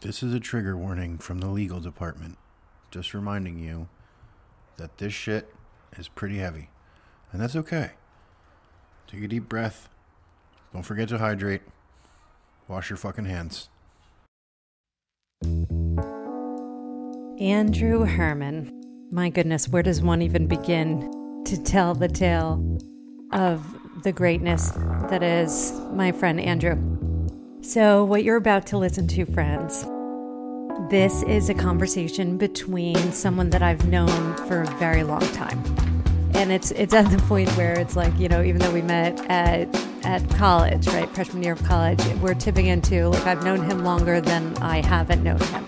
This is a trigger warning from the legal department. Just reminding you that this shit is pretty heavy. And that's okay. Take a deep breath. Don't forget to hydrate. Wash your fucking hands. Andrew Herman. My goodness, where does one even begin to tell the tale of the greatness that is my friend Andrew? So, what you're about to listen to, friends, this is a conversation between someone that I've known for a very long time. And it's it's at the point where it's like, you know, even though we met at at college, right, freshman year of college, we're tipping into like I've known him longer than I haven't known him.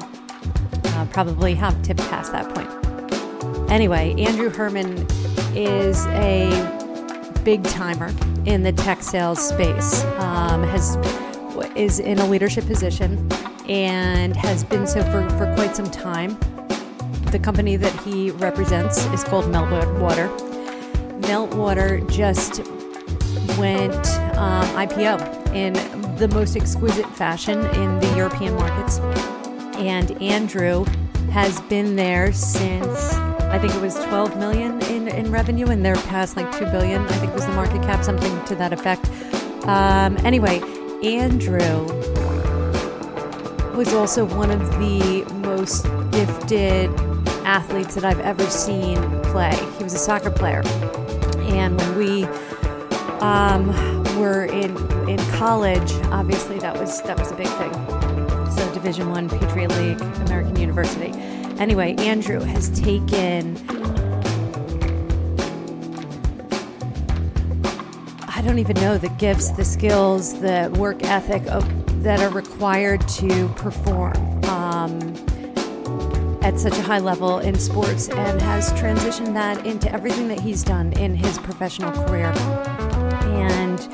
Uh, probably have tipped past that point. Anyway, Andrew Herman is a big timer in the tech sales space. Um, has is in a leadership position and has been so for, for quite some time. The company that he represents is called Meltwater. Meltwater just went um, IPO in the most exquisite fashion in the European markets. And Andrew has been there since I think it was 12 million in, in revenue, and they're past like 2 billion. I think was the market cap, something to that effect. Um, anyway, Andrew was also one of the most gifted athletes that I've ever seen play. He was a soccer player, and when we um, were in in college, obviously that was that was a big thing. So Division One, Patriot League, American University. Anyway, Andrew has taken. I don't even know the gifts, the skills, the work ethic of that are required to perform um, at such a high level in sports and has transitioned that into everything that he's done in his professional career. And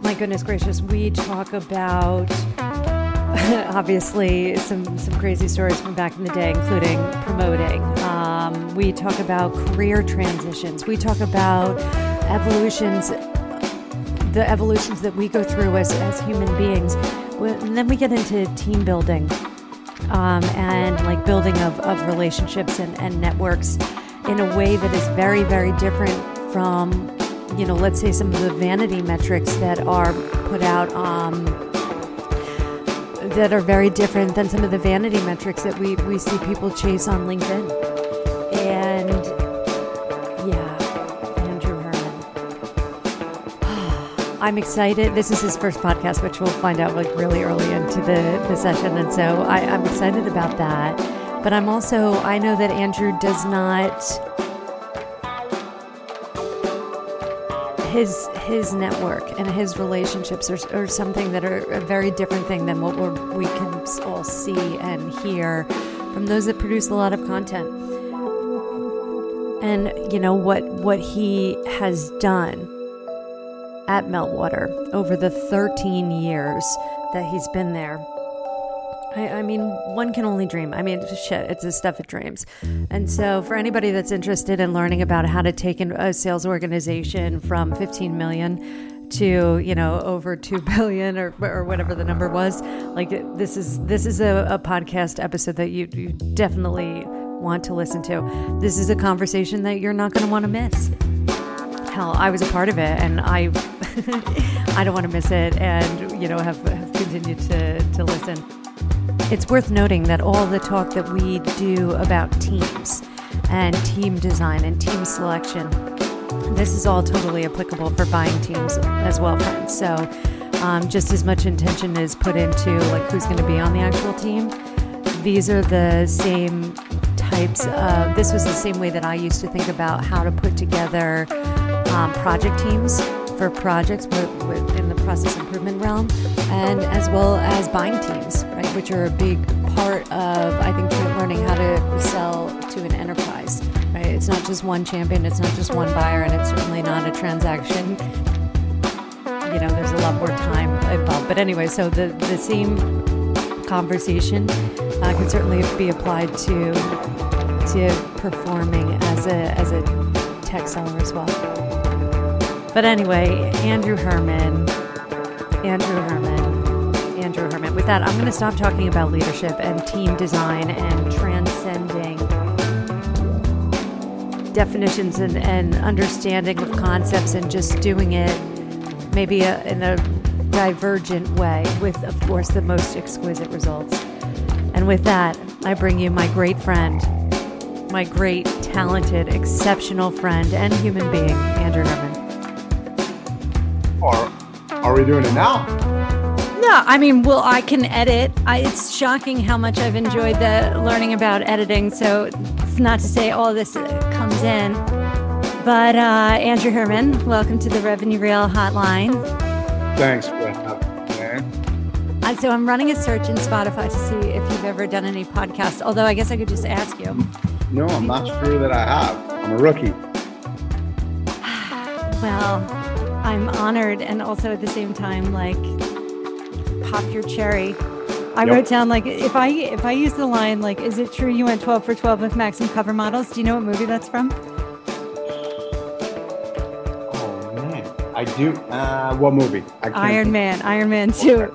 my goodness gracious, we talk about obviously some some crazy stories from back in the day, including promoting. Um, we talk about career transitions. We talk about evolutions, the evolutions that we go through as as human beings. And then we get into team building um, and like building of, of relationships and, and networks in a way that is very, very different from, you know, let's say some of the vanity metrics that are put out um, that are very different than some of the vanity metrics that we, we see people chase on LinkedIn. I'm excited. This is his first podcast, which we'll find out like really early into the, the session. And so I, I'm excited about that. But I'm also, I know that Andrew does not his his network and his relationships are, are something that are a very different thing than what we can all see and hear from those that produce a lot of content. And you know what what he has done at Meltwater over the 13 years that he's been there. I, I, mean, one can only dream. I mean, shit, it's the stuff of dreams. And so, for anybody that's interested in learning about how to take a sales organization from 15 million to you know over 2 billion or, or whatever the number was like this is this is a, a podcast episode that you, you definitely want to listen to this is a conversation that you're not going to want to miss i was a part of it and i i don't want to miss it and you know have, have continued to to listen it's worth noting that all the talk that we do about teams and team design and team selection, this is all totally applicable for buying teams as well, friends. So, um, just as much intention is put into like who's going to be on the actual team. These are the same types of. This was the same way that I used to think about how to put together um, project teams for projects in the process improvement realm, and as well as buying teams, right, which are a big part of I think learning how to sell to an enterprise. Right, it's not just one champion, it's not just one buyer, and it's certainly not a transaction. You know, there's a lot more time involved. But anyway, so the the same conversation uh, can certainly be applied to to performing as a as a tech seller as well. But anyway, Andrew Herman, Andrew Herman, Andrew Herman. With that, I'm going to stop talking about leadership and team design and transcending definitions and, and understanding of concepts and just doing it maybe a, in a divergent way with, of course, the most exquisite results. And with that, I bring you my great friend, my great, talented, exceptional friend and human being, Andrew Herman. Are we doing it now? No, I mean, well, I can edit. I, it's shocking how much I've enjoyed the learning about editing. So it's not to say all this comes in, but uh, Andrew Herman, welcome to the Revenue Reel Hotline. Thanks for having me. Uh, so I'm running a search in Spotify to see if you've ever done any podcast. Although I guess I could just ask you. No, I'm not sure that I have. I'm a rookie. well, I'm honored and also at the same time like pop your cherry. I Yep. wrote down like if I if I use the line like is it true you went 12 for 12 with Maxim cover models? Do you know what movie that's from? Oh man, I do. Uh, what movie? Iron. Man, Iron Man 2.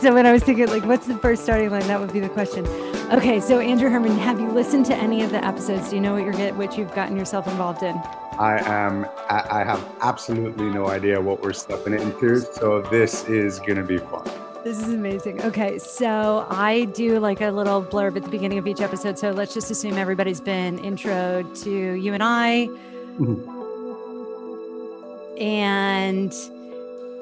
So when I was thinking like what's the first starting line that would be the question. Okay, so Andrew Herman, have you listened to any of the episodes? Do you know what you're get what you've gotten yourself involved in? I am. I, I have absolutely no idea what we're stepping into. So this is gonna be fun. This is amazing. Okay, so I do like a little blurb at the beginning of each episode. So let's just assume everybody's been intro to you and I mm-hmm. and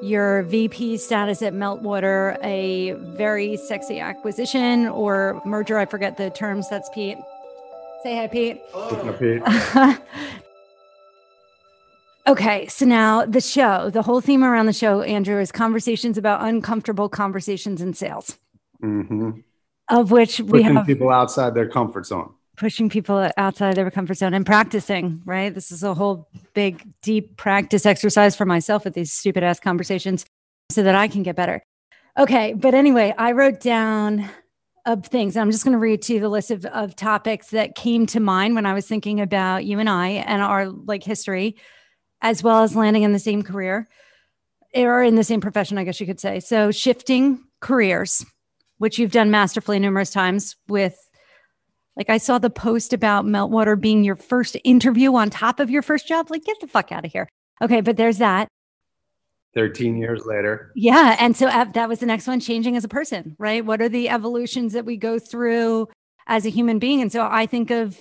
your VP status at Meltwater, a very sexy acquisition or merger. I forget the terms. That's Pete. Say hi, Pete. To Pete. Okay, so now the show, the whole theme around the show, Andrew, is conversations about uncomfortable conversations in sales, mm-hmm. of which we Pushing have people outside their comfort zone. Pushing people outside their comfort zone and practicing, right? This is a whole big, deep practice exercise for myself with these stupid ass conversations so that I can get better. Okay. But anyway, I wrote down of things. I'm just going to read to you the list of, of topics that came to mind when I was thinking about you and I and our like history, as well as landing in the same career or in the same profession, I guess you could say. So shifting careers, which you've done masterfully numerous times with like I saw the post about Meltwater being your first interview on top of your first job. Like, get the fuck out of here. Okay, but there's that. 13 years later. Yeah. And so uh, that was the next one changing as a person, right? What are the evolutions that we go through as a human being? And so I think of,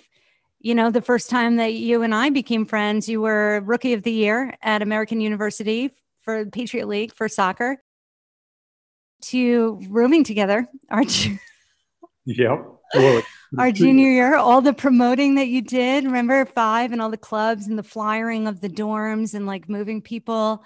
you know, the first time that you and I became friends, you were rookie of the year at American University for Patriot League for soccer to rooming together aren't you? Yep. Well, our junior year, all the promoting that you did, remember five and all the clubs and the flyering of the dorms and like moving people,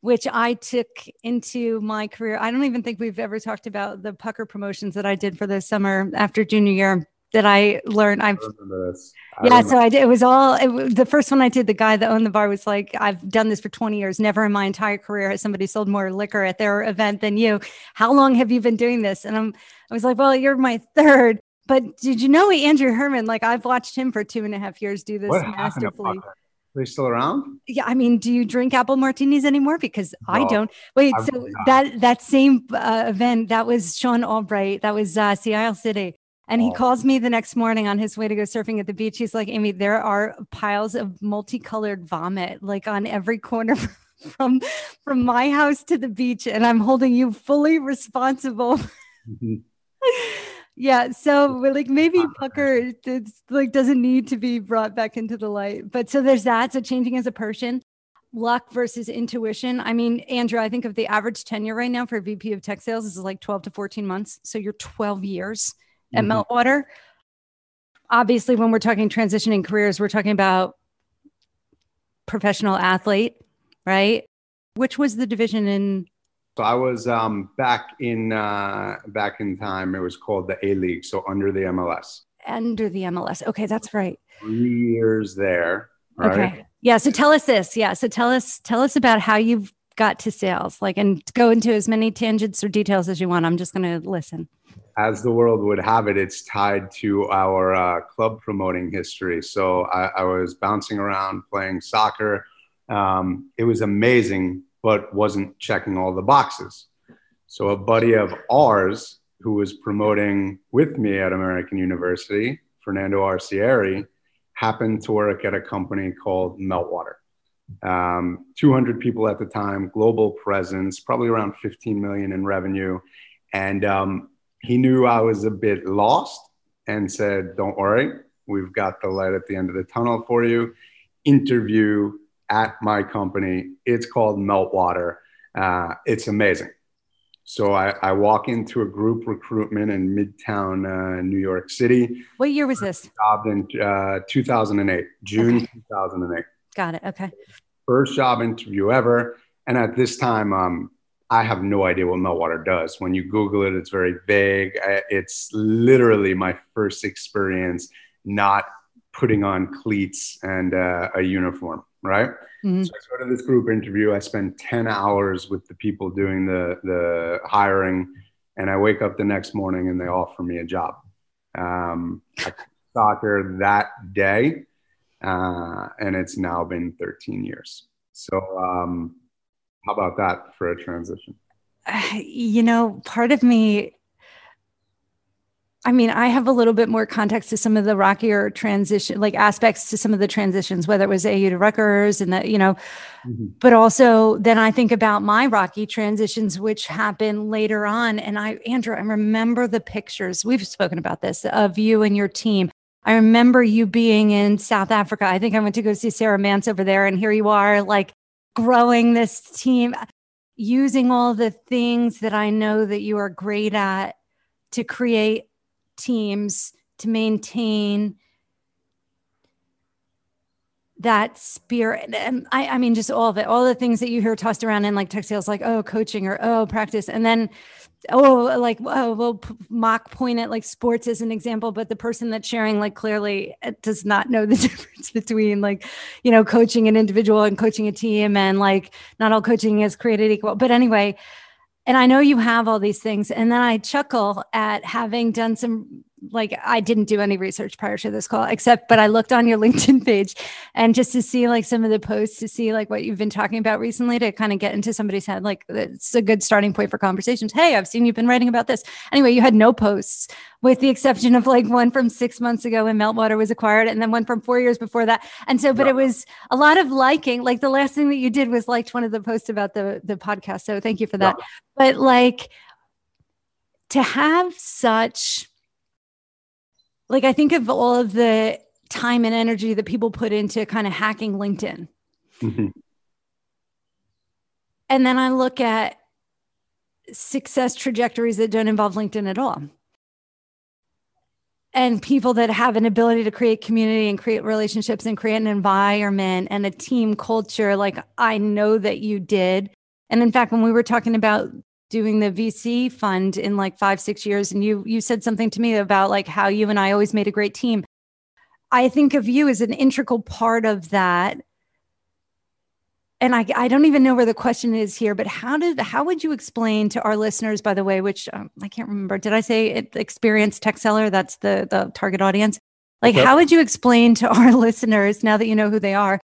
which I took into my career. I don't even think we've ever talked about the pucker promotions that I did for the summer after junior year that I learned. I've I remember this. I yeah, so I did. It was all it, the first one I did. The guy that owned the bar was like, "I've done this for 20 years. Never in my entire career has somebody sold more liquor at their event than you. How long have you been doing this?" And I'm, I was like, "Well, you're my third. But did you know Andrew Herman? Like, I've watched him for two and a half years do this what masterfully. Are they still around? Yeah, I mean, do you drink apple martinis anymore? Because I don't. Wait, I'm so not. that that same uh, event that was Sean Albright. That was uh, Sea Isle City. And he Oh. calls me the next morning on his way to go surfing at the beach. He's like, Amy, there are piles of multicolored vomit like on every corner from from my house to the beach, and I'm holding you fully responsible. Mhm. yeah, so like maybe Pucker like doesn't need to be brought back into the light. But so there's that. So changing as a person, luck versus intuition. I mean, Andrew, I think of the average tenure right now for VP of tech sales is like 12 to 14 months. So you're 12 years at Mhm. Meltwater. Obviously, when we're talking transitioning careers, we're talking about professional athlete, right? Which was the division in So I was um, back in uh, back in time. It was called the A League, so under the MLS. under the MLS. Okay, that's right. Three years there. Right? Okay. Yeah. So tell us this. Yeah. So tell us tell us about how you've got to sales. Like, and go into as many tangents or details as you want. I'm just going to listen. As the world would have it, it's tied to our uh, club promoting history. So I, I was bouncing around playing soccer. Um, it was amazing, but wasn't checking all the boxes. So a buddy of ours who was promoting with me at American University, Fernando Arcieri, happened to work at a company called Meltwater. Um, 200 people at the time, global presence, probably around 15 million in revenue. And um, he knew I was a bit lost and said, Don't worry, we've got the light at the end of the tunnel for you. Interview at my company. It's called Meltwater. Uh, it's amazing. So I, I, walk into a group recruitment in Midtown, uh, New York City. What year was this? Job in uh, 2008, June okay. 2008. Got it. Okay. First job interview ever. And at this time, um, I have no idea what meltwater does. When you Google it, it's very vague. It's literally my first experience not putting on cleats and uh, a uniform right? Mm-hmm. So I go to this group interview. I spend 10 hours with the people doing the, the hiring. And I wake up the next morning and they offer me a job. Um, I soccer that day. Uh, and it's now been 13 years. So, um, how about that for a transition? You know, part of me I mean, I have a little bit more context to some of the rockier transition, like aspects to some of the transitions, whether it was AU to Rutgers and that, you know, mm-hmm. but also then I think about my rocky transitions, which happened later on. And I, Andrew, I remember the pictures, we've spoken about this, of you and your team. I remember you being in South Africa. I think I went to go see Sarah Mance over there, and here you are, like growing this team, using all the things that I know that you are great at to create teams to maintain that spirit. And I, I mean just all of it all the things that you hear tossed around in like tech sales like oh coaching or oh practice. And then oh like oh we'll mock point at like sports as an example. But the person that's sharing like clearly does not know the difference between like you know coaching an individual and coaching a team. And like not all coaching is created equal. But anyway and I know you have all these things. And then I chuckle at having done some like I didn't do any research prior to this call, except but I looked on your LinkedIn page and just to see like some of the posts to see like what you've been talking about recently to kind of get into somebody's head. Like it's a good starting point for conversations. Hey, I've seen you've been writing about this. Anyway, you had no posts with the exception of like one from six months ago when Meltwater was acquired, and then one from four years before that. And so, but yeah. it was a lot of liking. Like the last thing that you did was liked one of the posts about the the podcast. So thank you for that. Yeah. But like to have such like I think of all of the time and energy that people put into kind of hacking LinkedIn. Mm-hmm. And then I look at success trajectories that don't involve LinkedIn at all. And people that have an ability to create community and create relationships and create an environment and a team culture, like I know that you did. And in fact, when we were talking about doing the VC fund in like five, six years. And you you said something to me about like how you and I always made a great team. I think of you as an integral part of that. And I, I don't even know where the question is here, but how did how would you explain to our listeners, by the way, which um, I can't remember, did I say it, experienced tech seller? That's the the target audience. Like, how would you explain to our listeners now that you know who they are,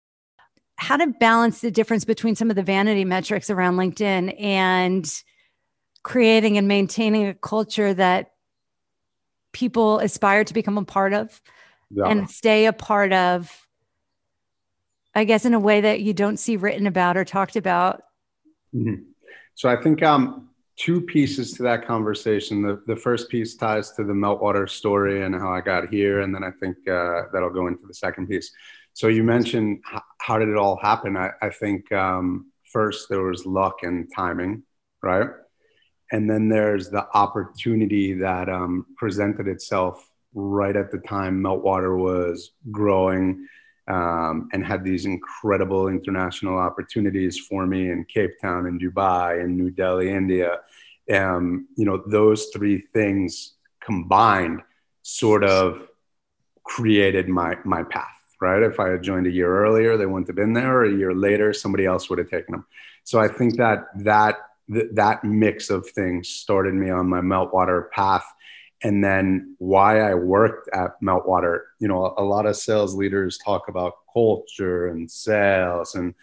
how to balance the difference between some of the vanity metrics around LinkedIn and creating and maintaining a culture that people aspire to become a part of yeah. and stay a part of i guess in a way that you don't see written about or talked about. Mm-hmm. so i think um two pieces to that conversation. The, the first piece ties to the meltwater story and how i got here and then i think uh, that'll go into the second piece. So you mentioned h- how did it all happen? I, I think um, first there was luck and timing right and then there's the opportunity that um, presented itself right at the time Meltwater was growing um, and had these incredible international opportunities for me in Cape Town, in Dubai, in New Delhi, India. Um, you know, those three things combined sort of created my my path. Right? If I had joined a year earlier, they wouldn't have been there. Or a year later, somebody else would have taken them. So I think that that th- that mix of things started me on my meltwater path and then why I worked at Meltwater. You know, a, a, lot of sales leaders talk about culture and sales, and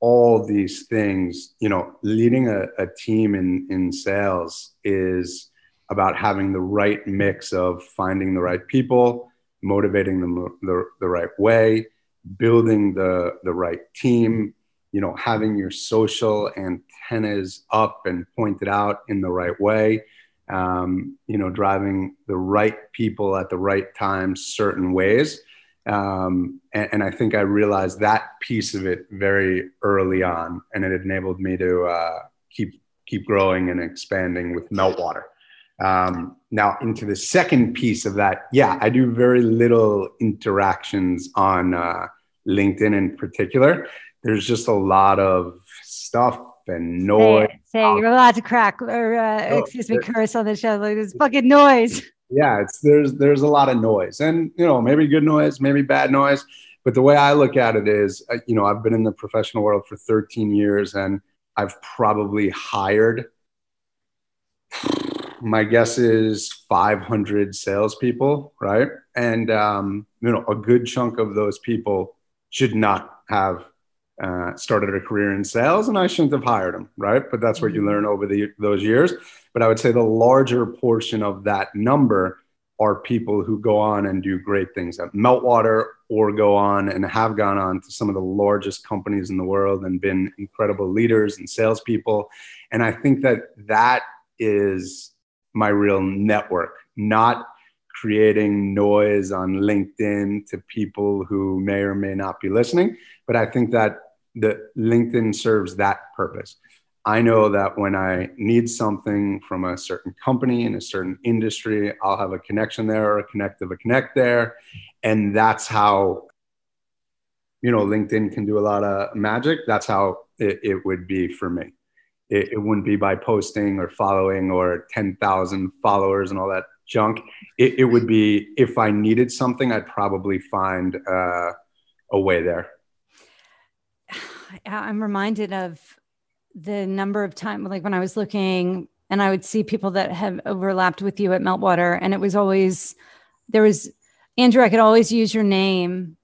all these things, you know, leading a, a team in, in sales is about having the right mix of finding the right people, motivating them the, the right way, building the, the right team, you know, having your social antennas up and pointed out in the right way, um, you know, driving the right people at the right time, certain ways. Um, and, and, I think I realized that piece of it very early on, and it enabled me to uh, keep keep growing and expanding with Meltwater. Um, now, into the second piece of that, yeah, I do very little interactions on uh, LinkedIn in particular. There's just a lot of stuff and noise. Say, say you're allowed to crack or uh, oh, excuse me, curse on the show. Like this fucking noise. Yeah, it's there's there's a lot of noise, and you know maybe good noise, maybe bad noise. But the way I look at it is, uh, you know, I've been in the professional world for 13 years, and I've probably hired. My guess is 500 salespeople, right? And um, you know, a good chunk of those people should not have uh, started a career in sales and I shouldn't have hired him, right? But that's what you mm-hmm. learn over the, those years. But I would say the larger portion of that number are people who go on and do great things at Meltwater or go on and have gone on to some of the largest companies in the world and been incredible leaders and salespeople. And I think that that is my real network, not creating noise on LinkedIn to people who may or may not be listening. But I think that the LinkedIn serves that purpose. I know that when I need something from a certain company in a certain industry, I'll have a connection there or a connect of a connect there. And that's how, you know, LinkedIn can do a lot of magic. That's how it, it would be for me. It, it, wouldn't be by posting or following or 10,000 followers and all that junk. It, it, would be if I needed something, I'd probably find uh, a way there. I'm reminded of the number of times, like when I was looking and I would see people that have overlapped with you at Meltwater, and it was always there was Andrew. I could always use your name,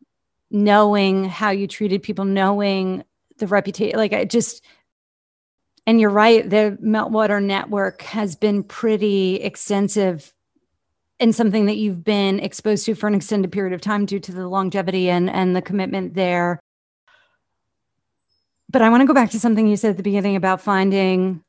knowing how you treated people, knowing the reputation. Like I just, and you're right. The Meltwater network has been pretty extensive and something that you've been exposed to for an extended period of time due to the longevity and and the commitment there but I want to go back to something you said at the beginning about finding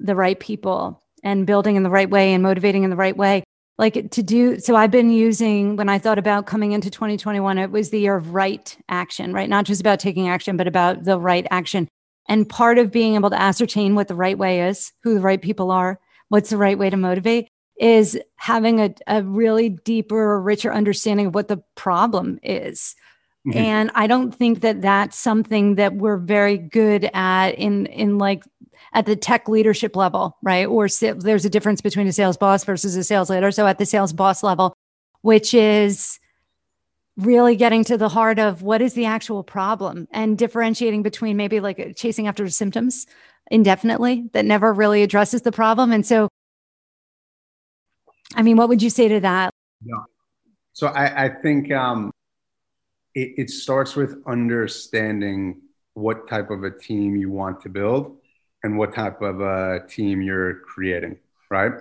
the right people and building in the right way and motivating in the right way. Like to do so, I've been using when I thought about coming into 2021, it was the year of right action, right? Not just about taking action, but about the right action. And part of being able to ascertain what the right way is, who the right people are, what's the right way to motivate is having a, a really deeper, richer understanding of what the problem is. Mm-hmm. And I don't think that that's something that we're very good at in in like at the tech leadership level, right? Or there's a difference between a sales boss versus a sales leader. So at the sales boss level, which is really getting to the heart of what is the actual problem and differentiating between maybe like chasing after symptoms indefinitely that never really addresses the problem. And so, I mean, what would you say to that? Yeah. So I, I think um, it, it starts with understanding what type of a team you want to build and what type of a team you're creating, right?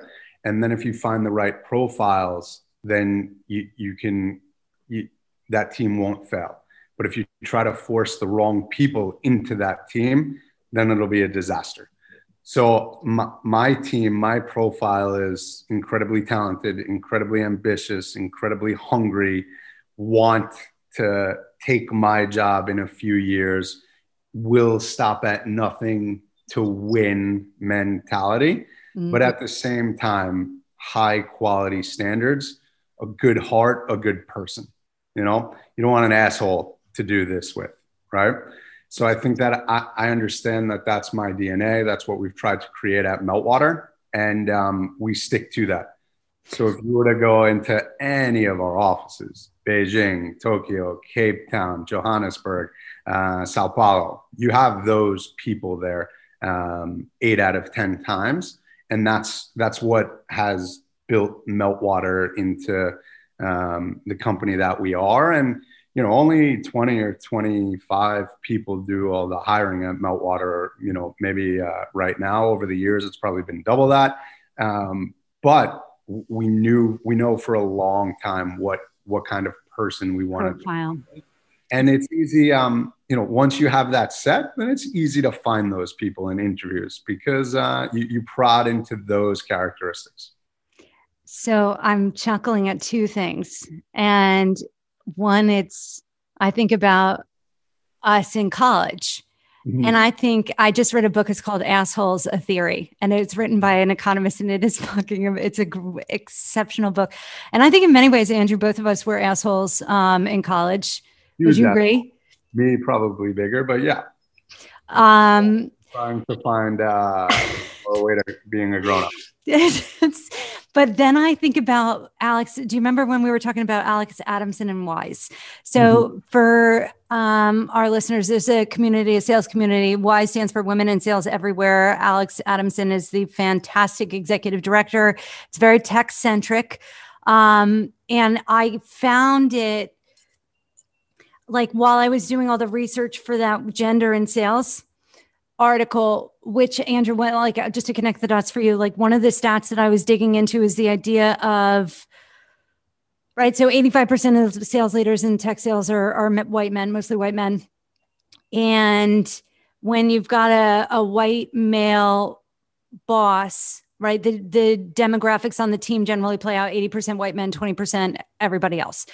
And then if you find the right profiles, then you, you can, you, that team won't fail. But if you try to force the wrong people into that team, then it'll be a disaster. So my, my team, my profile is incredibly talented, incredibly ambitious, incredibly hungry, want to take my job in a few years will stop at nothing to win mentality, mm-hmm. but at the same time, high quality standards, a good heart, a good person. You know, you don't want an asshole to do this with, right? So I think that I, I understand that that's my DNA. That's what we've tried to create at Meltwater, and um, we stick to that. So if you were to go into any of our offices, Beijing, Tokyo, Cape Town, Johannesburg, uh, Sao Paulo. You have those people there um, eight out of ten times, and that's that's what has built Meltwater into um, the company that we are. And you know, only 20 or 25 people do all the hiring at Meltwater. You know, maybe uh, right now over the years, it's probably been double that. Um, but we knew, we know for a long time what, what kind of person we wanted. Profile. And it's easy, um, you know, once you have that set, then it's easy to find those people in interviews because uh, you, you prod into those characteristics. So I'm chuckling at two things. And one, it's, I think about us in college. Mm-hmm. And I think I just read a book. It's called Assholes: A Theory, and it's written by an economist, and it is fucking. It's a exceptional book. And I think in many ways, Andrew, both of us were assholes um, in college. Would you agree? Me, probably bigger, but yeah. Um, trying to find uh, a way to being a grown up. but then I think about Alex. Do you remember when we were talking about Alex Adamson and Wise? So mm-hmm. for um, our listeners, there's a community, a sales community. Wise stands for Women in Sales Everywhere. Alex Adamson is the fantastic executive director. It's very tech centric. Um, and I found it like while I was doing all the research for that gender in sales, article, which Andrew went like uh, just to connect the dots for you. Like one of the stats that I was digging into is the idea of right. So 85% of sales leaders in tech sales are, are white men, mostly white men. And when you've got a, a white male boss, right, the, the demographics on the team generally play out 80% white men, 20% everybody else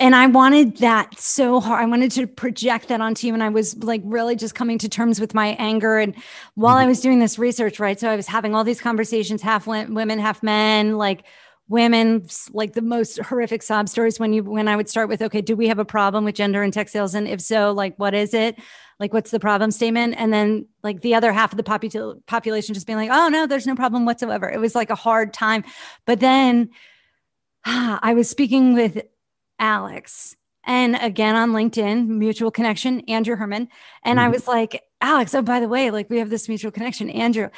and I wanted that so hard. I wanted to project that onto you. And I was like really just coming to terms with my anger. And while mm-hmm. I was doing this research, right? So I was having all these conversations, half women, half men, like women, like the most horrific sob stories when you, when I would start with, okay, do we have a problem with gender in tech sales? And if so, like, what is it? Like, what's the problem statement? And then like the other half of the popu- population just being like, oh no, there's no problem whatsoever. It was like a hard time. But then I was speaking with Alex. And again on LinkedIn, mutual connection, Andrew Herman. And mm-hmm. I was like, Alex, oh, by the way, like we have this mutual connection, Andrew.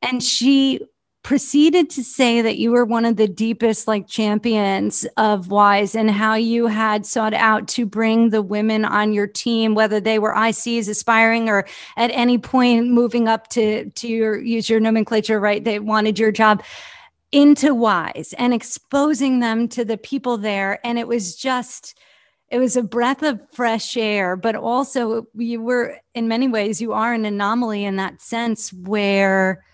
And she proceeded to say that you were one of the deepest like champions of wise and how you had sought out to bring the women on your team whether they were ics aspiring or at any point moving up to to your use your nomenclature right they wanted your job into Wise and exposing them to the people there. And it was just, it was a breath of fresh air, but also you were, in many ways, you are an anomaly in that sense where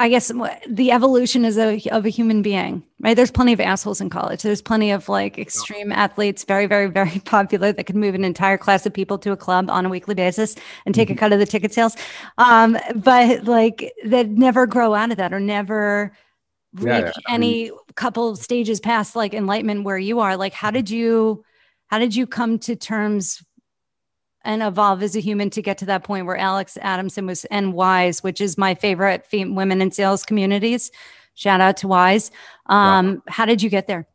I guess the evolution is a, of a human being, right? There's plenty of assholes in college. There's plenty of like extreme athletes, very, very, very popular that can move an entire class of people to a club on a weekly basis and take mm-hmm. a cut of the ticket sales. Um, but like that never grow out of that or never reach yeah, any couple stages past like enlightenment where you are. Like, how did you, how did you come to terms and evolve as a human to get to that point where Alex Adamson was and Wise, which is my favorite fem- women in sales communities. Shout out to Wise. Um. How did you get there?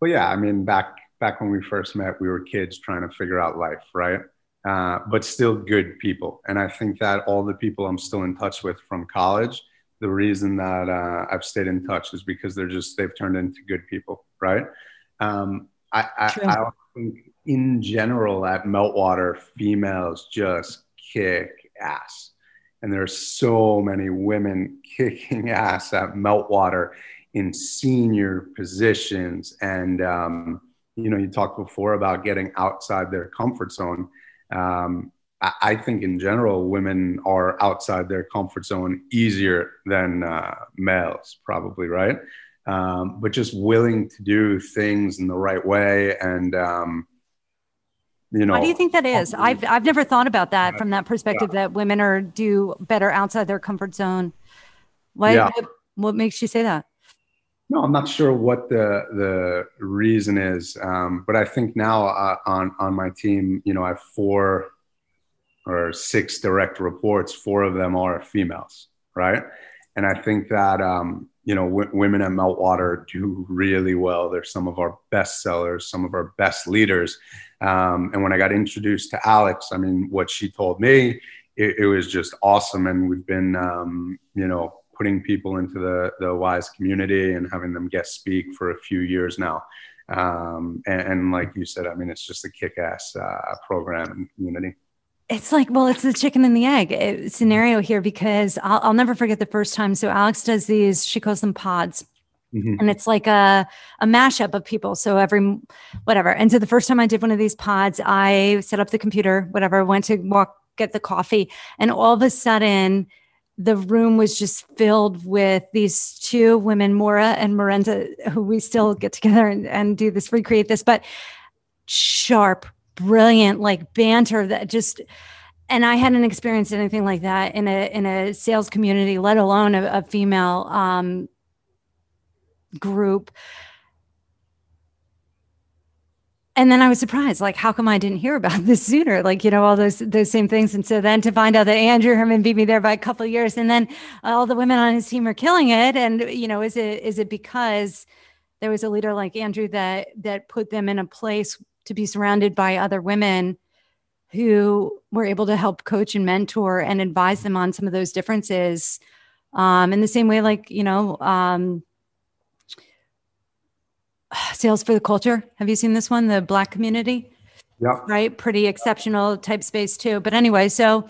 Well, yeah, I mean, back back when we first met, we were kids trying to figure out life, right? Uh, but still good people. And I think that all the people I'm still in touch with from college, the reason that uh, I've stayed in touch is because they're just they've turned into good people, right? Um, I, I, I think in general at Meltwater, females just kick ass. And there's so many women kicking ass at Meltwater in senior positions. And, um, you know, you talked before about getting outside their comfort zone. Um, I, I, think in general, women are outside their comfort zone easier than uh, males, probably, right? Um, but just willing to do things in the right way and, um, you know why do you think that is? i've i've never thought about that from that perspective yeah. that women are do better outside their comfort zone. Why yeah. what, what, makes you say that? No i'm not sure what the the reason is um, but i think now uh, on on my team you know i have four or six direct reports. Four of them are females right? And i think that um, you know w- women at meltwater do really well they're some of our best sellers some of our best leaders um, and when I got introduced to Alex, I mean, what she told me, it, it was just awesome. And we've been, um, you know, putting people into the the wise community and having them guest speak for a few years now. Um, and, and, like you said, I mean, it's just a kick-ass uh, program and community. It's like, well, it's the chicken and the egg uh, scenario here because I'll, I'll never forget the first time. So Alex does these; she calls them pods. Mm-hmm. And it's like a, a mashup of people. So every whatever. And so the first time I did one of these pods, I set up the computer, whatever, went to walk, get the coffee. And all of a sudden, the room was just filled with these two women, Maura and Miranda, who we still get together and, and do this, recreate this, but sharp, brilliant, like banter that just and I hadn't experienced anything like that in a in a sales community, let alone a, a female um, group. And then I was surprised, like, how come I didn't hear about this sooner? Like, you know, all those those same things. And so then to find out that Andrew Herman beat me there by a couple years, and then all the women on his team are killing it. And you know, is it is it because there was a leader like Andrew that that put them in a place to be surrounded by other women who were able to help coach and mentor and advise them on some of those differences. Um, in the same way, like you know, um, Sales for the Culture. Have you seen this one? The Black community. Yeah. Right. Pretty exceptional type space too. But anyway, so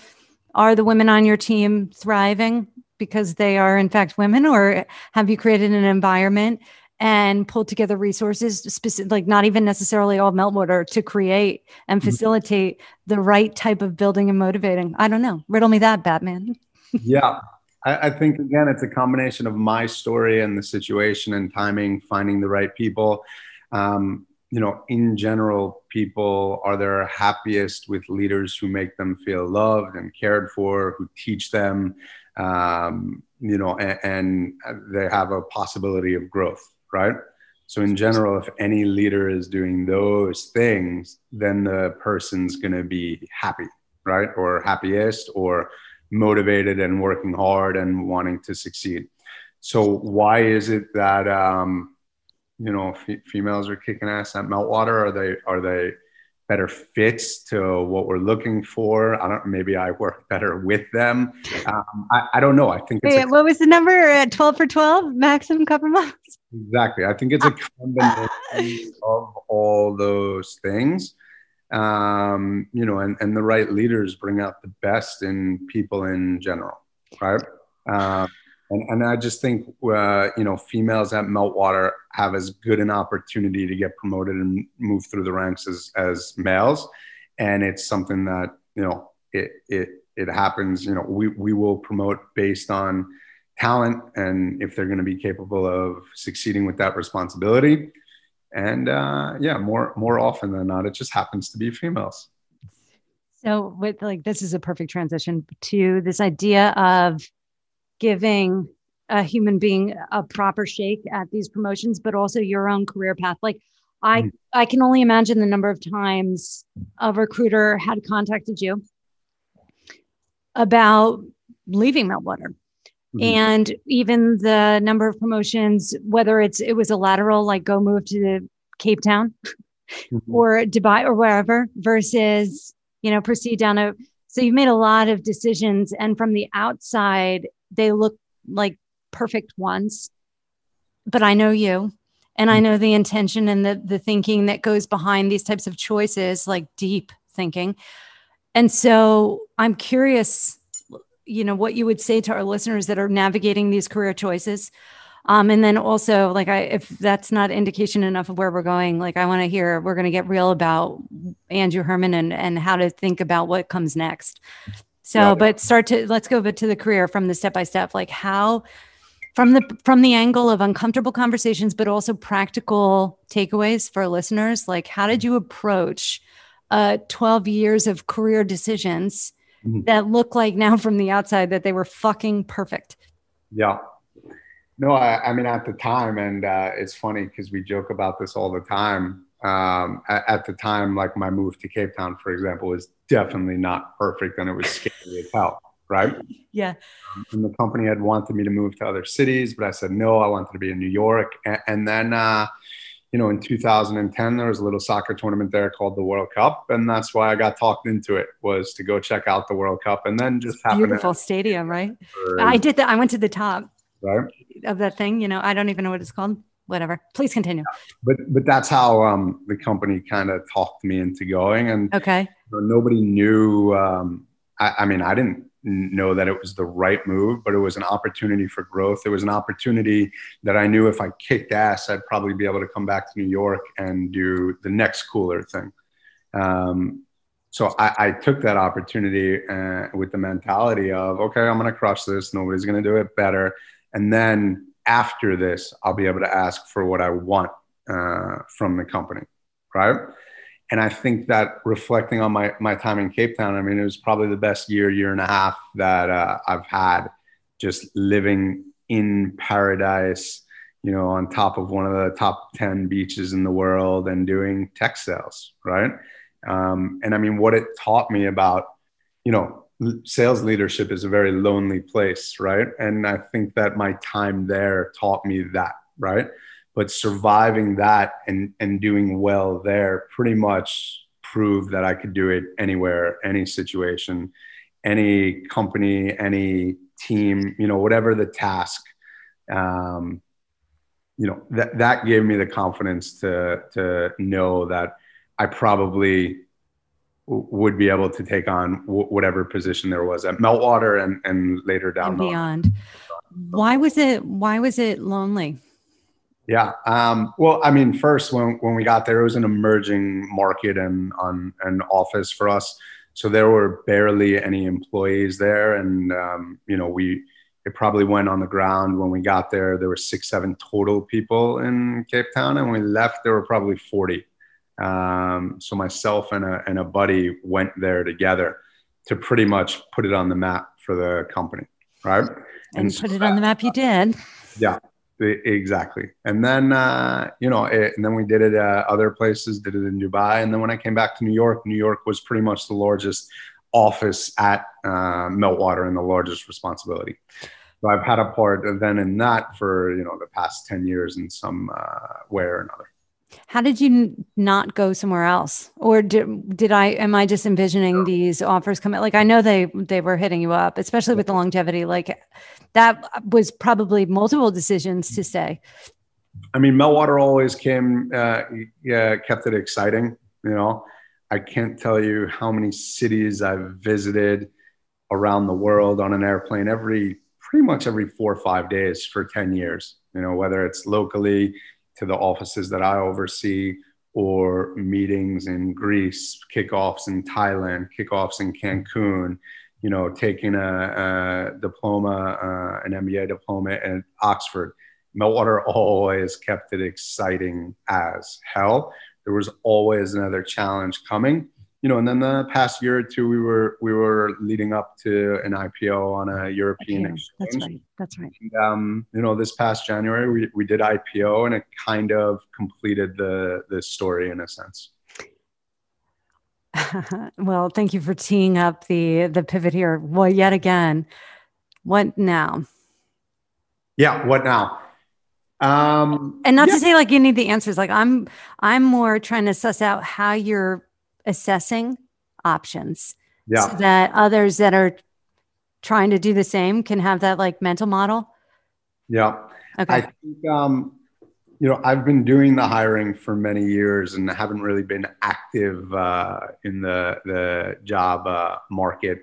are the women on your team thriving because they are in fact women, or have you created an environment and pulled together resources, specific, like not even necessarily all meltwater, to create and mm-hmm. facilitate the right type of building and motivating? I don't know. Riddle me that, Batman. yeah. I, I, think again, it's a combination of my story and the situation and timing, finding the right people. Um, you know, in general, people are their happiest with leaders who make them feel loved and cared for, who teach them, um, you know, and, and they have a possibility of growth, right? So, in general, if any leader is doing those things, then the person's going to be happy, right? Or happiest, or motivated and working hard and wanting to succeed. So why is it that um, you know f- females are kicking ass at Meltwater? Are they are they better fits to what we're looking for? I don't. Maybe I work better with them. Um, I, I, don't know. I think. Wait, a, what was the number? Uh, twelve for twelve maximum compromise. Exactly. I think it's a combination of all those things um, you know, and, and the right leaders bring out the best in people in general, right? Um, and, and I just think, uh, you know, females at Meltwater have as good an opportunity to get promoted and move through the ranks as, as males. And it's something that, you know, it, it, it happens, you know, we, we will promote based on talent and if they're going to be capable of succeeding with that responsibility and uh, yeah, more more often than not, it just happens to be females. So, with like this is a perfect transition to this idea of giving a human being a proper shake at these promotions, but also your own career path. Like, I mm. I can only imagine the number of times a recruiter had contacted you about leaving Meltwater Mm-hmm. And even the number of promotions, whether it's it was a lateral, like go move to Cape Town mm-hmm. or Dubai or wherever, versus, you know, proceed down a so you've made a lot of decisions. And from the outside, they look like perfect ones. But I know you and I mm-hmm. know the intention and the the thinking that goes behind these types of choices, like deep thinking. And so I'm curious you know what you would say to our listeners that are navigating these career choices um, and then also like i if that's not indication enough of where we're going like i want to hear we're going to get real about andrew herman and and how to think about what comes next so yeah. but start to let's go bit to the career from the step by step like how from the from the angle of uncomfortable conversations but also practical takeaways for listeners like how did you approach uh, 12 years of career decisions mm-hmm. that look like now from the outside that they were fucking perfect. Yeah. No, I, I mean, at the time, and uh, it's funny because we joke about this all the time. Um, at, at, the time, like my move to Cape Town, for example, was definitely not perfect and it was scary as hell, right? Yeah. Um, and the company had wanted me to move to other cities, but I said no, I wanted to be in New York. And, and then, uh, you know, in 2010, there was a little soccer tournament there called the World Cup, and that's why I got talked into it was to go check out the World Cup, and then just beautiful stadium, right? I did that. I went to the top. right? Of that thing, you know, I don't even know what it's called. Whatever. Please continue. But but that's how um, the company kind of talked me into going, and Okay. nobody knew. Um, I, I mean, I didn't know that it was the right move, but it was an opportunity for growth. It was an opportunity that I knew if I kicked ass, I'd probably be able to come back to New York and do the next cooler thing. Um, so I, I took that opportunity uh, with the mentality of, okay, I'm going to crush this. Nobody's going to do it better. And then after this, I'll be able to ask for what I want uh, from the company, right? And I think that reflecting on my my time in Cape Town, I mean, it was probably the best year, year and a half that uh, I've had, just living in paradise, you know, on top of one of the top ten beaches in the world, and doing tech sales, right? Um, and I mean, what it taught me about, you know, sales leadership is a very lonely place, right? And I think that my time there taught me that, right? but surviving that and and doing well there pretty much proved that I could do it anywhere, any situation, any company, any team, you know, whatever the task. Um, you know that that gave me the confidence to to know that I probably would be able to take on w- whatever position there was at Meltwater and and later down And the line. beyond. Why was it why was it lonely? Yeah. Um, well, I mean, first when when we got there, it was an emerging market and on an office for us, so there were barely any employees there, and um, you know we it probably went on the ground when we got there. There were six, seven total people in Cape Town, and when we left, there were probably forty. Um, so myself and a and a buddy went there together to pretty much put it on the map for the company, right? And, so put it on the map you did. yeah, exactly. And then uh, you know, it, and then we did it uh, other places. Did it in Dubai, and then when I came back to New York, New York was pretty much the largest office at uh, Meltwater and the largest responsibility. So I've had a part then in that for you know the past ten years in some uh, way or another. How did you not go somewhere else? Or did, did I am I just envisioning these offers coming like I know they they were hitting you up, especially with the longevity like that was probably multiple decisions to stay. I mean, Meltwater always came, uh, yeah, kept it exciting. You know, I can't tell you how many cities I've visited around the world on an airplane every, pretty much every four or five days for 10 years. You know, whether it's locally to the offices that I oversee or meetings in Greece, kickoffs in Thailand, kickoffs in Cancun, you know, taking a, a diploma, uh, an MBA diploma at Oxford. Meltwater always kept it exciting as hell. There was always another challenge coming, you know. And then the past year or two, we were we were leading up to an IPO on a European Yeah, that's right. That's right. And, um, you know, this past January, we, we did IPO, and it kind of completed the the story in a sense. well, thank you for teeing up the the pivot here. Well, yet again, what now? Yeah. What now? Um, And not yeah. to say like you need the answers. Like I'm I'm more trying to suss out how you're assessing options yeah. so that others that are trying to do the same can have that like mental model. Yeah. Okay. I think, um, you know, I've been doing the hiring for many years and haven't really been active uh, in the the job uh, market.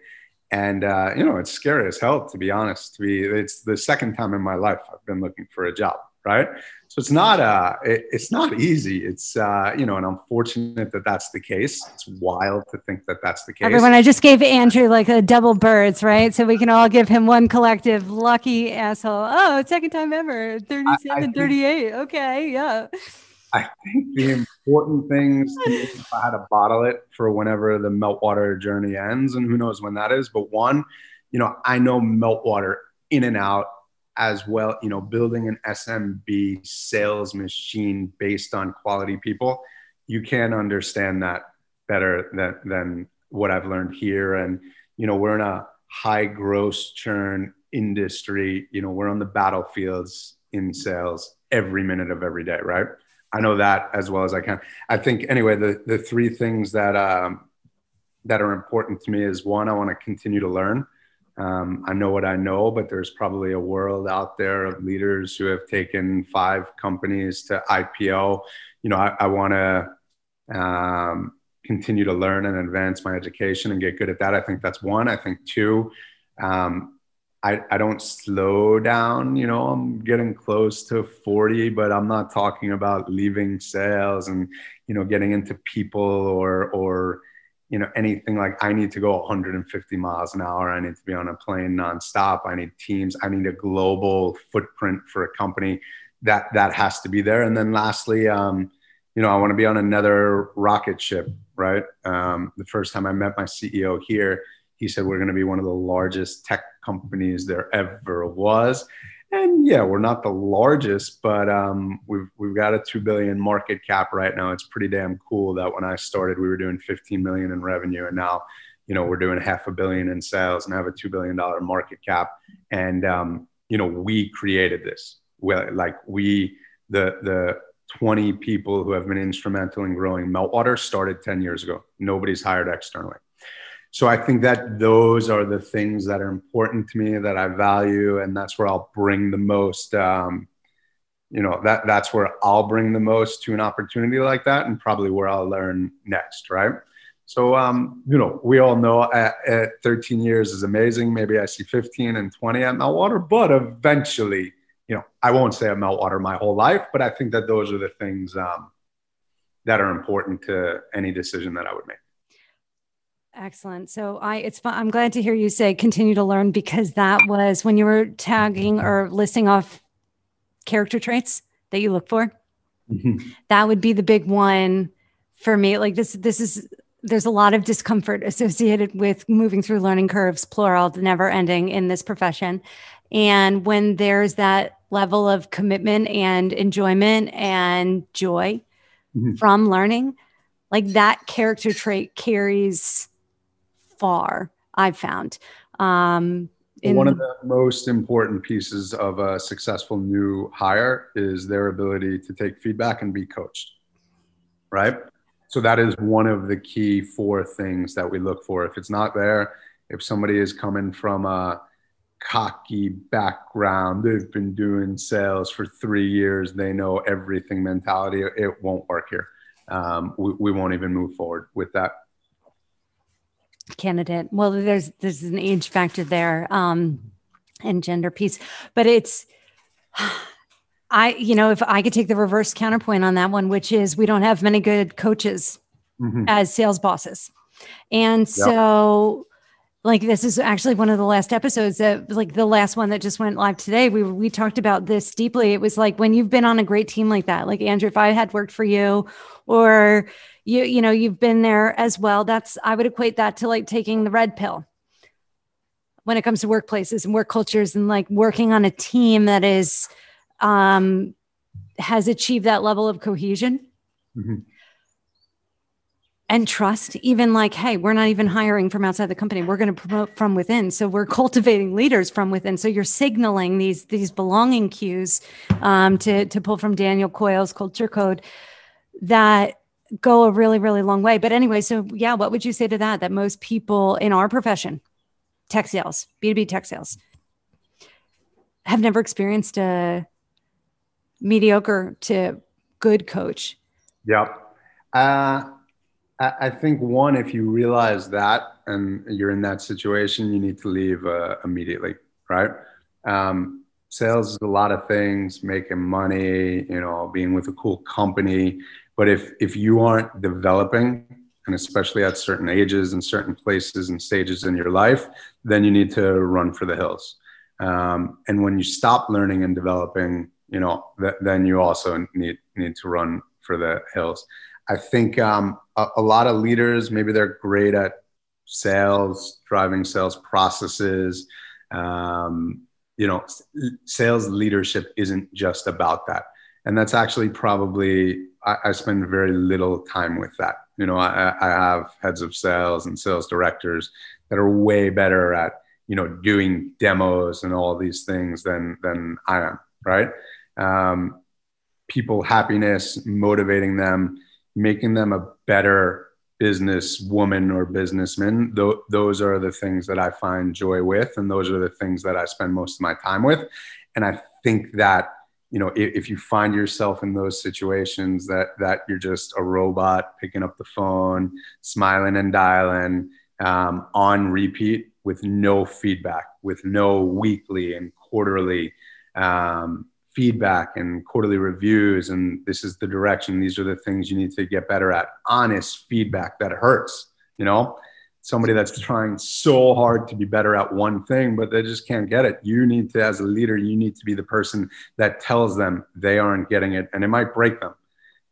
And uh, you know, it's scary as hell to be honest. To be, it's the second time in my life I've been looking for a job. Right. So it's not uh, it, it's not easy. It's uh, you know, and I'm fortunate that that's the case. It's wild to think that that's the case. Everyone, I just gave Andrew like a double birds, right? So we can all give him one collective lucky asshole. Oh, second time ever. 37, think- 38. Okay. Yeah. I think the important things to me, if I had to bottle it for whenever the meltwater journey ends, and who knows when that is. But one, you know, I know meltwater in and out as well. You know, building an SMB sales machine based on quality people, you can understand that better than than what I've learned here. And you know, we're in a high gross churn industry. You know, we're on the battlefields in sales every minute of every day, right? I know that as well as I can. I think anyway, the the three things that um, that are important to me is one, I want to continue to learn. Um, I know what I know, but there's probably a world out there of leaders who have taken five companies to IPO. You know, I, I want to um, continue to learn and advance my education and get good at that. I think that's one. I think two, um, I, I don't slow down. You know, I'm getting close to 40, but I'm not talking about leaving sales and, you know, getting into people or, or, you know anything like i need to go 150 miles an hour. I need to be on a plane nonstop. I need teams. I need a global footprint for a company. That that has to be there. And then lastly um, you know i want to be on another rocket ship right? Um, the first time i met my ceo here he said we're going to be one of the largest tech companies there ever was and yeah, we're not the largest, but um, we've we've got a two billion market cap right now. It's pretty damn cool that when I started, we were doing 15 million in revenue, and now, you know, we're doing half a billion in sales and have a two billion dollar market cap. And um, you know, we created this. Well, like we the the 20 people who have been instrumental in growing Meltwater started 10 years ago. Nobody's hired externally so I think that those are the things that are important to me that I value, and that's where I'll bring the most. Um, you know that that's where I'll bring the most to an opportunity like that, and probably where I'll learn next, right? So um, you know, we all know at, at 13 years is amazing. Maybe I see 15 and 20 at Meltwater, but eventually, you know, I won't say at Meltwater my whole life, but I think that those are the things um, that are important to any decision that I would make. Excellent. So I it's fun. I'm glad to hear you say continue to learn because that was when you were tagging or listing off character traits that you look for. Mm-hmm. That would be the big one for me. Like this this is there's a lot of discomfort associated with moving through learning curves plural never ending in this profession. And when there's that level of commitment and enjoyment and joy mm-hmm. from learning, like that character trait carries far, I've found. Um, in- One of the most important pieces of a successful new hire is their ability to take feedback and be coached, right? So that is one of the key four things that we look for. If it's not there, if somebody is coming from a cocky background, they've been doing sales for three years, they know everything mentality, it won't work here. Um, we, we won't even move forward with that candidate. Well, there's there's an age factor there, um, and gender piece, but it's. I, you know, if I could take the reverse counterpoint on that one, which is we don't have many good coaches mm-hmm. as sales bosses. And so, like, this is actually one of the last episodes that, like, the last one that just went live today. We, we talked about this deeply. It was like when you've been on a great team like that, like, Andrew, if I had worked for you, or you you know you've been there as well that's i would equate that to like taking the red pill when it comes to workplaces and work cultures and like working on a team that is um has achieved that level of cohesion mm-hmm. And trust even like hey we're not even hiring from outside the company we're going to promote from within so we're cultivating leaders from within so you're signaling these these belonging cues um, to to pull from daniel coyle's culture code that go a really, really long way. But anyway, so yeah, what would you say to that? That most people in our profession, tech sales, B2B tech sales, have never experienced a mediocre to good coach. Yep. Uh, I think one, if you realize that and you're in that situation, you need to leave uh, immediately, right? Um, sales is a lot of things, making money, you know, being with a cool company, but if if you aren't developing, and especially at certain ages and certain places and stages in your life, then you need to run for the hills. Um, and when you stop learning and developing, you know, th- then you also need need to run for the hills. I think um, a, a lot of leaders maybe they're great at sales, driving sales processes. Um, you know, sales leadership isn't just about that and that's actually probably I, I, spend very little time with that. You know, I, I have heads of sales and sales directors that are way better at you know doing demos and all these things than than I am. Right? Um, people happiness, motivating them, making them a better business woman or businessman. Th- those are the things that I find joy with, and those are the things that I spend most of my time with. And I think that you know if, if you find yourself in those situations that that you're just a robot picking up the phone, smiling and dialing um, on repeat with no feedback, with no weekly and quarterly um, feedback and quarterly reviews and this is the direction. These are the things you need to get better at. Honest feedback that hurts you know? Somebody that's trying so hard to be better at one thing but they just can't get it. You need to as a leader you need to be the person that tells them they aren't getting it and it might break them.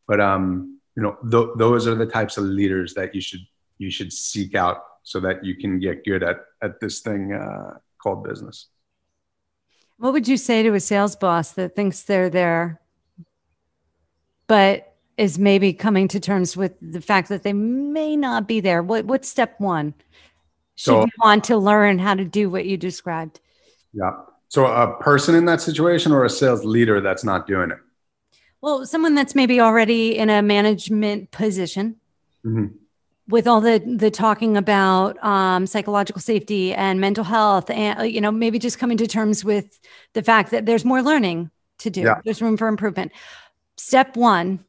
But um you know th- those are the types of leaders that you should you should seek out so that you can get good at at this thing uh, called business what would you say to a sales boss that thinks they're there, but is maybe coming to terms with the fact that they may not be there? What what's step one? Should so, you want to learn how to do what you described? Yeah. So a person in that situation or a sales leader that's not doing it? Well, someone that's maybe already in a management position. Mm-hmm with all the the talking about um, psychological safety and mental health and uh, you know maybe just coming to terms with the fact that there's more learning to do yeah. there's room for improvement step one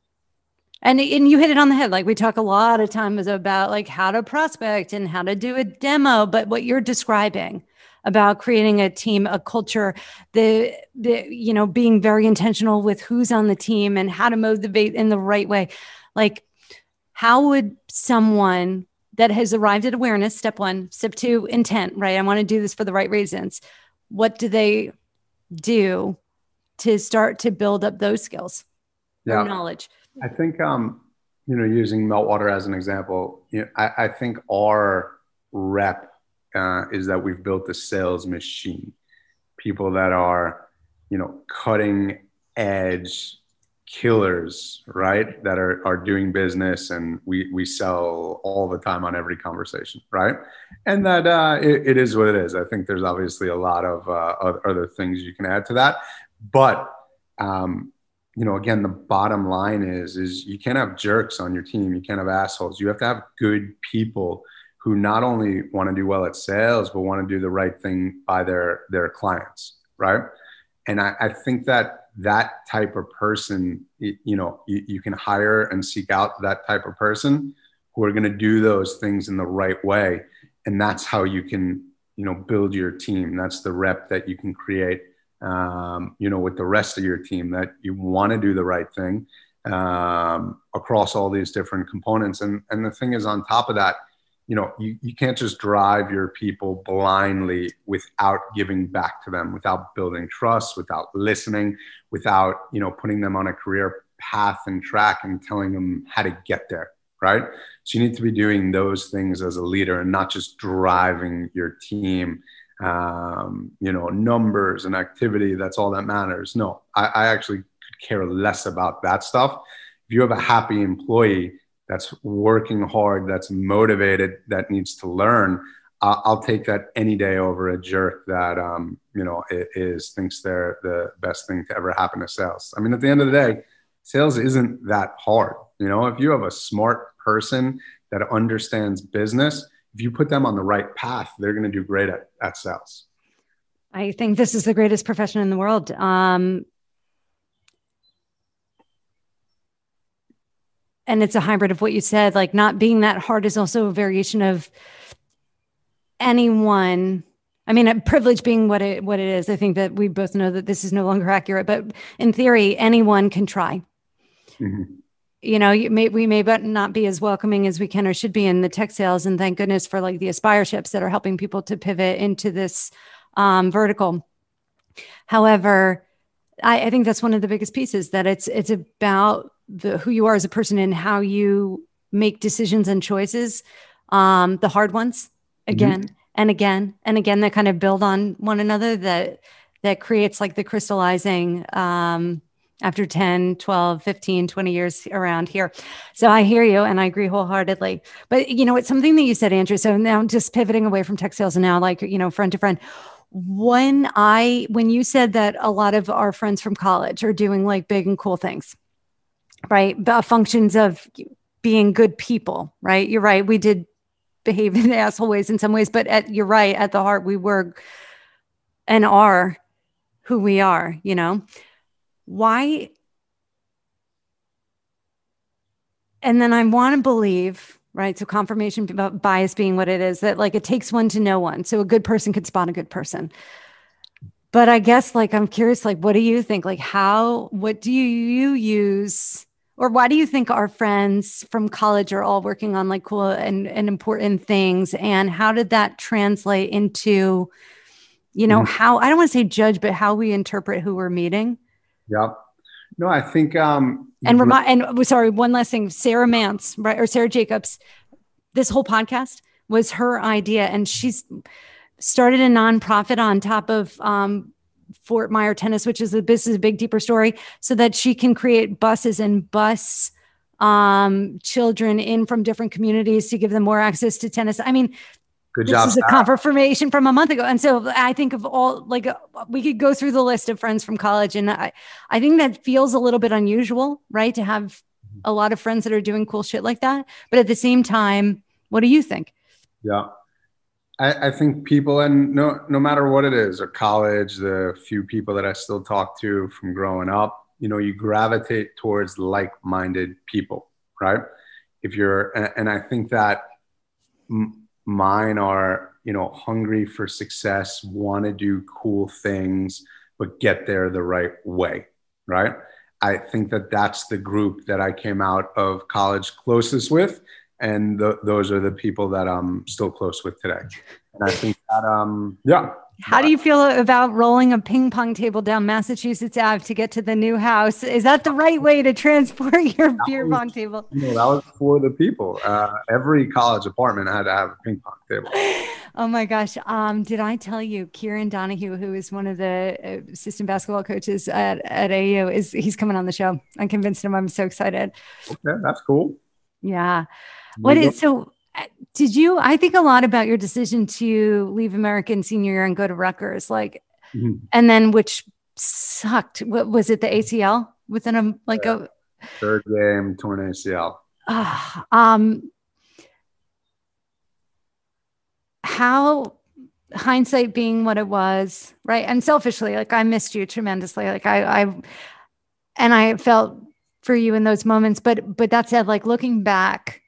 and and you hit it on the head like we talk a lot of times about like how to prospect and how to do a demo but what you're describing about creating a team a culture the the you know being very intentional with who's on the team and how to motivate in the right way like how would someone that has arrived at awareness, step one, step two, intent, right? I want to do this for the right reasons. What do they do to start to build up those skills yeah. knowledge? I think, um, you know, using Meltwater as an example, you know, I, I think our rep uh, is that we've built a sales machine. People that are, you know, cutting edge killers, right? That are, are doing business and we, we sell all the time on every conversation, right? And that uh, it, it is what it is. I think there's obviously a lot of uh, other things you can add to that. But, um, you know, again, the bottom line is, is you can't have jerks on your team. You can't have assholes. You have to have good people who not only want to do well at sales, but want to do the right thing by their, their clients, right? And I, I think that that type of person, you know, you, you can hire and seek out that type of person who are going to do those things in the right way. And that's how you can, you know, build your team. That's the rep that you can create, um, you know, with the rest of your team that you want to do the right thing um, across all these different components. And, and the thing is, on top of that, you know you, you can't just drive your people blindly without giving back to them without building trust without listening without you know putting them on a career path and track and telling them how to get there right? So you need to be doing those things as a leader and not just driving your team um, you know numbers and activity that's all that matters. No I, I actually could care less about that stuff. If you have a happy employee that's working hard, that's motivated, that needs to learn, uh, I'll take that any day over a jerk that um, you know is thinks they're the best thing to ever happen to sales. I mean, at the end of the day, sales isn't that hard. You know, if you have a smart person that understands business, if you put them on the right path, they're going to do great at, at sales. I think this is the greatest profession in the world. Um, and it's a hybrid of what you said like not being that hard is also a variation of anyone I mean, a privilege being what it what it is. I think that we both know that this is no longer accurate, but in theory, anyone can try. Mm-hmm. You know, you may, we may but not be as welcoming as we can or should be in the tech sales, and thank goodness for like the aspireships that are helping people to pivot into this um, vertical. However, I, I think that's one of the biggest pieces that it's it's about the who you are as a person and how you make decisions and choices um the hard ones mm-hmm. again mm-hmm. and again and again that kind of build on one another that that creates like the crystallizing um after 10 12 15 20 years around here so i hear you and i agree wholeheartedly but you know it's something that you said andrew so now I'm just pivoting away from tech sales and now like you know friend to friend when i when you said that a lot of our friends from college are doing like big and cool things right? But uh, functions of being good people, right? You're right. We did behave in asshole ways in some ways, but at, you're right. At the heart, we were and are who we are, you know? Why? And then I want to believe, right? So confirmation bias being what it is, that like it takes one to know one. So a good person could spot a good person. But I guess like I'm curious, like, what do you think? Like, how, what do you use? Or why do you think our friends from college are all working on like cool and, and important things? And how did that translate into you know mm-hmm. how i don't want to say judge but how we interpret who we're meeting. Yep. No i think um and remind and oh, sorry one last thing. Sarah mance right or sarah jacobs this whole podcast was her idea and she's started a nonprofit on top of um, Fort Myer Tennis, which is a this is a big deeper story, so that she can create buses and bus um, children in from different communities to give them more access to tennis. I mean, Good this job, is a confirmation from a month ago, and so I think of all like uh, we could go through the list of friends from college, and I I think that feels a little bit unusual, right? To have a lot of friends that are doing cool shit like that, but at the same time, what do you think? Yeah, I, I, think people, and no, no matter what it is, or college, the few people that I still talk to from growing up, you know, you gravitate towards like-minded people, right? If you're, and, and I think that m- mine are, you know, hungry for success, want to do cool things, but get there the right way, right? I think that that's the group that I came out of college closest with and the, those are the people that I'm still close with today. And I think that, um, yeah. How do you feel about rolling a ping pong table down Massachusetts Ave to get to the new house? Is that the right way to transport your that beer was, pong table? You know, that was for the people. Uh, every college apartment had to have a ping pong table. Oh my gosh. Um, did I tell you Kieran Donahue, who is one of the uh, assistant basketball coaches at, at AU, is he's coming on the show. I'm convinced him. I'm so excited. Okay, that's cool. Yeah. What is so? Uh, did you? I think a lot about your decision to leave American senior year and go to Rutgers, like, mm-hmm. and then which sucked. What was it? The ACL within a like yeah. a third game torn ACL. Uh, um, how hindsight being what it was, right? And selfishly, like I missed you tremendously. Like I, I, and I felt for you in those moments. But but that said, like looking back,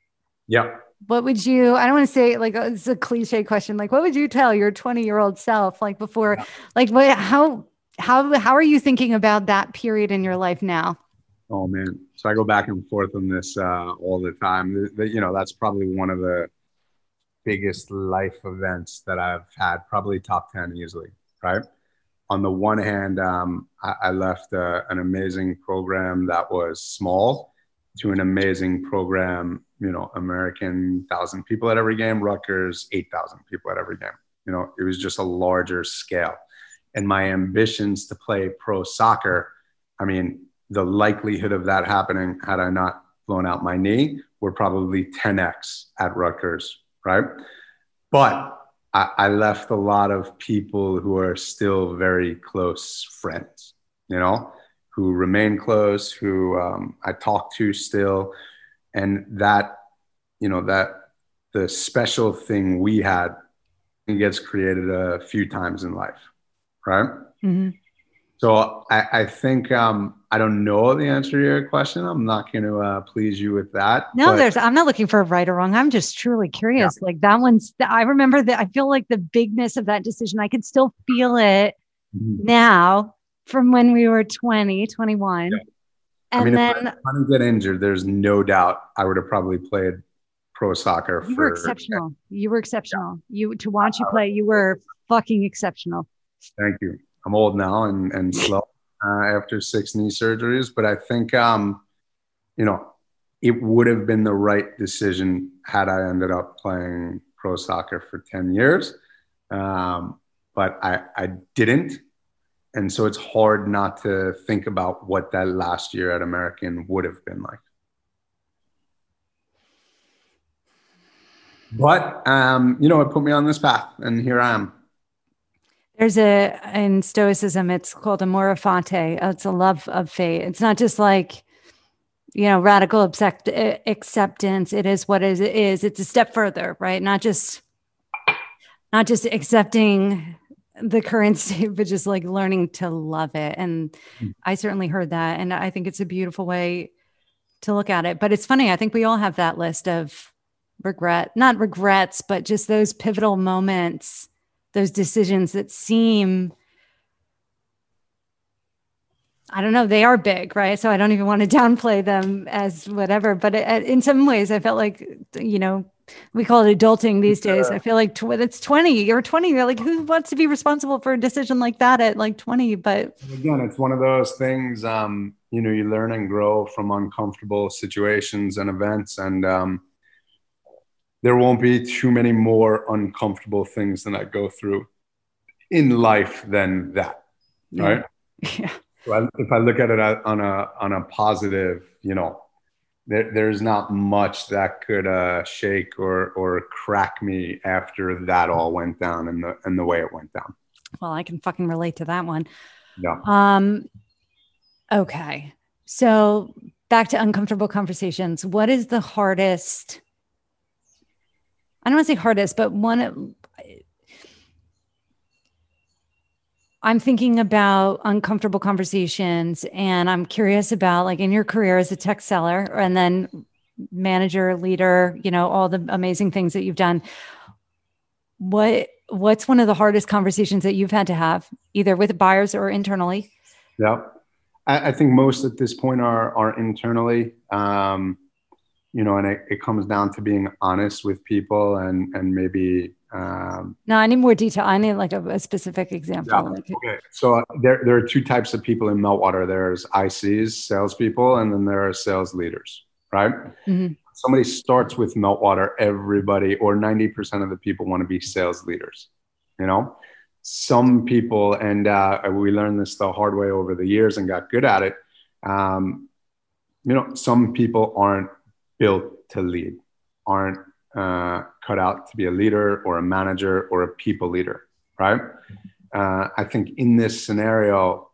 yeah. What would you, I don't want to say like uh, it's a cliche question, like what would you tell your 20 year old self like before, yeah. like what, how, how, how are you thinking about that period in your life now? Oh man. So I go back and forth on this uh, all the time. The, the, you know, that's probably one of the biggest life events that I've had, probably top 10 easily. Right. On the one hand, um, I, I, left uh, an amazing program that was small to an amazing program you know, American thousand people at every game, Rutgers eight thousand people at every game. You know, it was just a larger scale. And my ambitions to play pro soccer, I mean, the likelihood of that happening had I not blown out my knee were probably 10x at Rutgers, right? But I, I left a lot of people who are still very close friends, you know, who remain close, who um, I talk to still, and that you know that the special thing we had gets created a few times in life right mm-hmm. so I, I think um, i don't know the answer to your question i'm not going to uh, please you with that no but- there's i'm not looking for a right or wrong i'm just truly curious yeah. like that one's i remember that i feel like the bigness of that decision i can still feel it mm-hmm. now from when we were 20 21 yeah. And I mean, then, if I didn't get injured, there's no doubt I would have probably played pro soccer. You for, were exceptional. You were exceptional. Yeah. You to watch you play, you were fucking exceptional. Thank you. I'm old now and and slow uh, after six knee surgeries, but I think um, you know, it would have been the right decision had I ended up playing pro soccer for 10 years. Um, but I, I didn't and so it's hard not to think about what that last year at American would have been like. But um, you know, it put me on this path, and here I am. There's a in Stoicism, it's called amor fati. It's a love of fate. It's not just like you know, radical accept- acceptance. It is what it is. It's a step further, right? Not just, not just accepting the current state, but just like learning to love it. And mm. I certainly heard that, and I think it's a beautiful way to look at it. But it's funny. I think we all have that list of regret, not regrets, but just those pivotal moments, those decisions that seem I don't know, they are big, right? So I don't even want to downplay them as whatever. But it, in some ways, I felt like, you know, we call it adulting these days. I feel like tw- it's 20, you're 20. You're like, who wants to be responsible for a decision like that at like 20? But again, it's one of those things, um, you know, you learn and grow from uncomfortable situations and events. And um, there won't be too many more uncomfortable things than I go through in life than that. Right. Yeah. Well, if I look at it on a on a positive, you know, there, there's not much that could uh, shake or or crack me after that all went down and the and the way it went down. Well, I can fucking relate to that one. Yeah. Um. Okay, so back to uncomfortable conversations. What is the hardest? I don't want to say hardest, but one I'm thinking about uncomfortable conversations and I'm curious about like in your career as a tech seller and then manager, leader, you know, all the amazing things that you've done. What what's one of the hardest conversations that you've had to have either with buyers or internally? Yeah. I, I think most at this point are are internally. Um, you know, and it, it comes down to being honest with people and and maybe um, no, I need more detail. I need like a, a specific example. Yeah. Okay. So uh, there, there are two types of people in Meltwater. There's ICs, salespeople, and then there are sales leaders, right? Mm-hmm. Somebody starts with Meltwater, everybody or 90% of the people want to be sales leaders, you know? Some people, and uh, we learned this the hard way over the years and got good at it. Um, you know, some people aren't built to lead, aren't uh, cut out to be a leader or a manager or a people leader, right? Uh, I think in this scenario,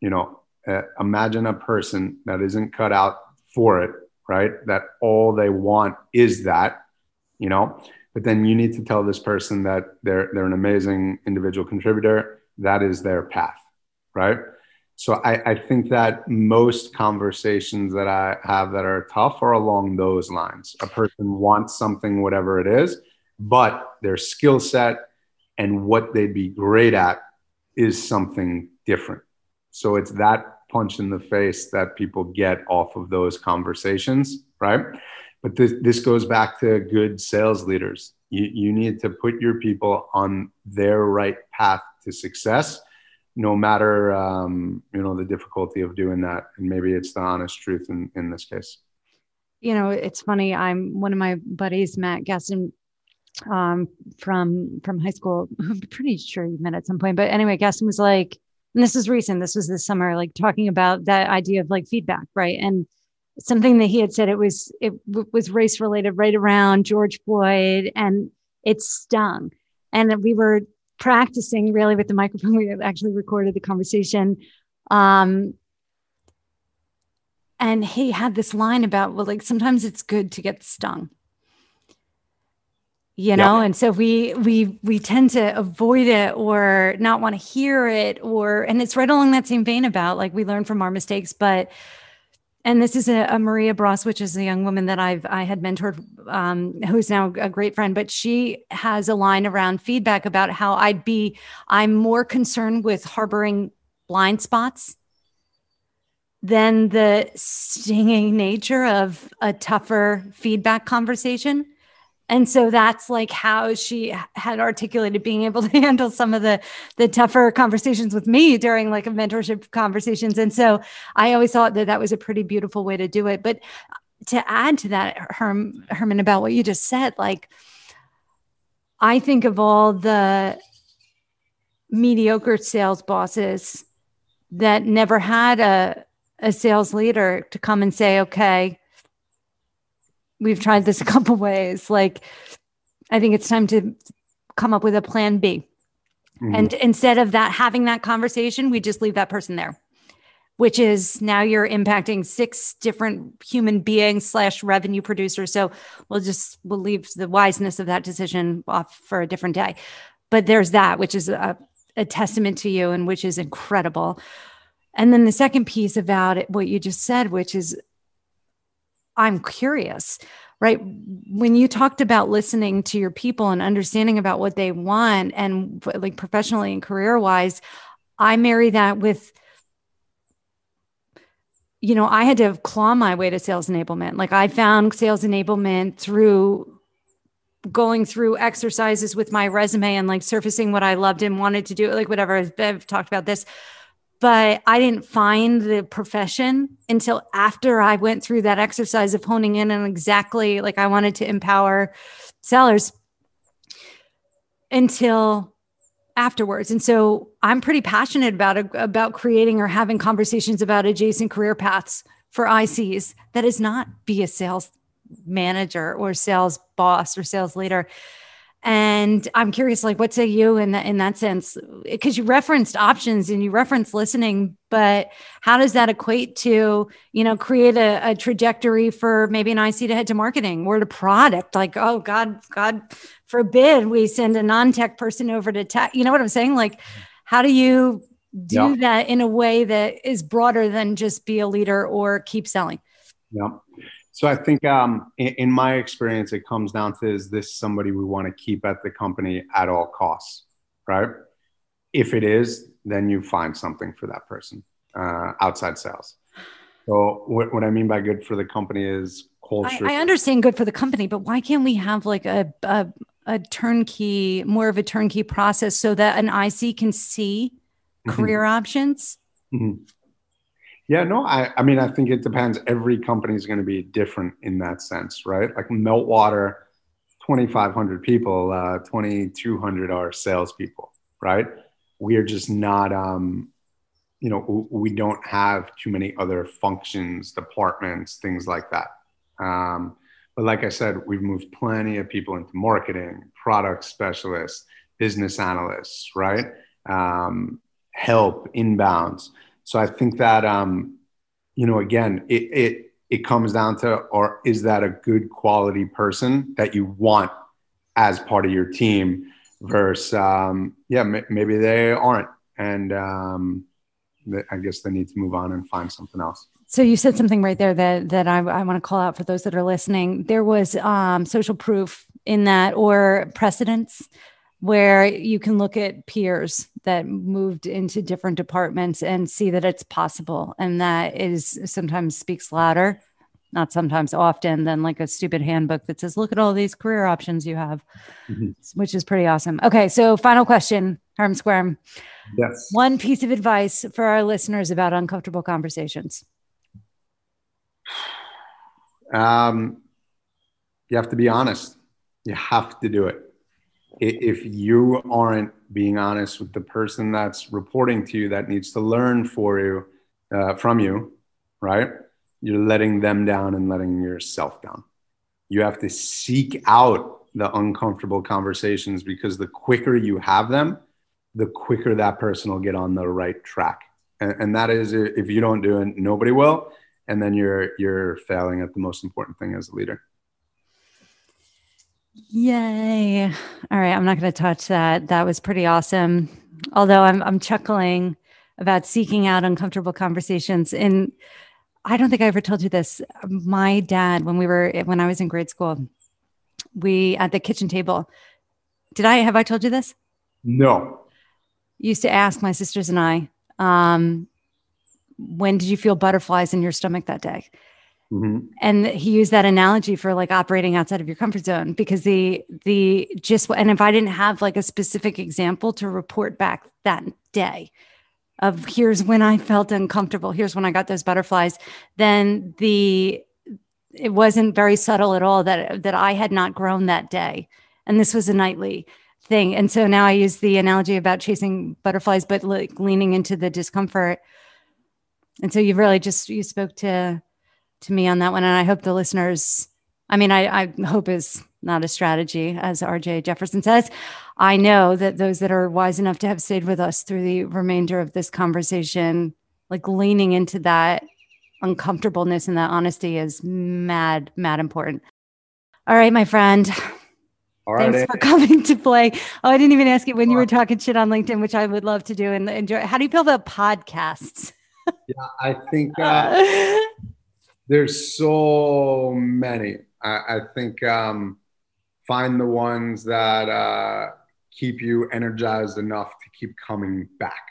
you know, uh, imagine a person that isn't cut out for it, right? That all they want is that, you know, but then you need to tell this person that they're they're an amazing individual contributor. That is their path, right? So I, I, think that most conversations that I have that are tough are along those lines. A person wants something, whatever it is, but their skill set and what they'd be great at is something different. So it's that punch in the face that people get off of those conversations, right? But this, this goes back to good sales leaders. You, you need to put your people on their right path to success no matter um, you know the difficulty of doing that and maybe it's the honest truth in, in this case. You know it's funny i'm one of my buddies matt gaston um, from from high school i'm pretty sure you met at some point but anyway gaston was like and this is recent this was this summer like talking about that idea of like feedback right? And something that he had said it was it w- was race related right around george floyd and it stung. And we were practicing really with the microphone. We actually recorded the conversation. Um, and he had this line about, well, like sometimes it's good to get stung. You know, yeah. and so we we we tend to avoid it or not want to hear it, or and it's right along that same vein about like we learn from our mistakes, but and this is a, a, Maria Bross, which is a young woman that I've I had mentored, um, who's now a great friend. But she has a line around feedback about how I'd be. I'm more concerned with harboring blind spots than the stinging nature of a tougher feedback conversation and so that's like how she had articulated being able to handle some of the the tougher conversations with me during like a mentorship conversations. And so i always thought that that was a pretty beautiful way to do it. But uh, to add to that Herm, herman about what you just said like i think of all the mediocre sales bosses that never had a a sales leader to come and say okay we've tried this a couple ways. Like, I think it's time to come up with a plan B. Mm-hmm. And instead of that, having that conversation, we just leave that person there. which is now you're impacting six different human beings slash revenue producers. So we'll just we'll leave the wiseness of that decision off for a different day. But there's that, which is a, a testament to you and which is incredible. And then the second piece about it, what you just said, which is I'm curious, right? When you talked about listening to your people and understanding about what they want and like professionally and career wise, I marry that with you know, I had to claw my way to sales enablement. Like I found sales enablement through going through exercises with my resume and like surfacing what I loved and wanted to do, like whatever. I've talked about this, but I didn't find the profession until after I went through that exercise of honing in on exactly like I wanted to empower sellers until afterwards. And so I'm pretty passionate about about creating or having conversations about adjacent career paths for ICs that is not be a sales manager or sales boss or sales leader. And I'm curious, like, what say you in that in that sense? Because you referenced options and you referenced listening, but how does that equate to, you know, create a, a trajectory for maybe an IC to head to marketing or to product? Like, oh God, God forbid we send a non-tech person over to tech. You know what I'm saying? Like, how do you do yeah. that in a way that is broader than just be a leader or keep selling? Yeah. So I think um, in, in, my experience, it comes down to is this somebody we want to keep at the company at all costs, right? If it is, then you find something for that person uh, outside sales. So what, what I mean by good for the company is culture. I, I, understand good for the company, but why can't we have like a, a a turnkey, more of a turnkey process so that an IC can see mm-hmm. career options? Mm-hmm. Yeah, no, I, I mean, I think it depends. Every company is going to be different in that sense, right? Like Meltwater, 2,500 people, uh, 2,200 are salespeople, right? We are just not, um, you know, we don't have too many other functions, departments, things like that. Um, but like I said, we've moved plenty of people into marketing, product specialists, business analysts, right? Um, help inbounds. So I think that um, you know, again, it it it comes down to, or is that a good quality person that you want as part of your team? Versus, um, yeah, m- maybe they aren't, and um, I guess they need to move on and find something else. So you said something right there that that I, I want to call out for those that are listening. There was um, social proof in that, or precedents, where you can look at peers that moved into different departments and see that it's possible, and that is sometimes speaks louder, not sometimes often, than like a stupid handbook that says, "Look at all these career options you have," mm-hmm. which is pretty awesome. Okay, so final question, Harm Square. Yes. One piece of advice for our listeners about uncomfortable conversations. Um, you have to be honest. You have to do it. If you aren't being honest with the person that's reporting to you that needs to learn for you uh, from you, right? You're letting them down and letting yourself down. You have to seek out the uncomfortable conversations because the quicker you have them, the quicker that person will get on the right track. And, and that is, if you don't do it, nobody will and then you're you're failing at the most important thing as a leader yay. All right i'm not going to touch that. That was pretty awesome. Although i'm i'm chuckling about seeking out uncomfortable conversations and i don't think i ever told you this. My dad when we were when i was in grade school we at the kitchen table did i have i told you this? No. Used to ask my sisters and i um, when did you feel butterflies in your stomach that day? Mm-hmm. And he used that analogy for like operating outside of your comfort zone because the the just and if I didn't have like a specific example to report back that day of here's when I felt uncomfortable, here's when I got those butterflies, then the it wasn't very subtle at all that that I had not grown that day. And this was a nightly thing. And so now I use the analogy about chasing butterflies, but like leaning into the discomfort and so you've really just you spoke to to me on that one and i hope the listeners i mean i, I hope is not a strategy as rj jefferson says i know that those that are wise enough to have stayed with us through the remainder of this conversation like leaning into that uncomfortableness and that honesty is mad, mad important. All right, my friend. All right. Thanks for coming to play. Oh, I didn't even ask you when you were talking shit on LinkedIn, which I would love to do and enjoy. How do you feel about podcasts? yeah, I think uh, there's so many. I, I think um, find the ones that uh, keep you energized enough to keep coming back,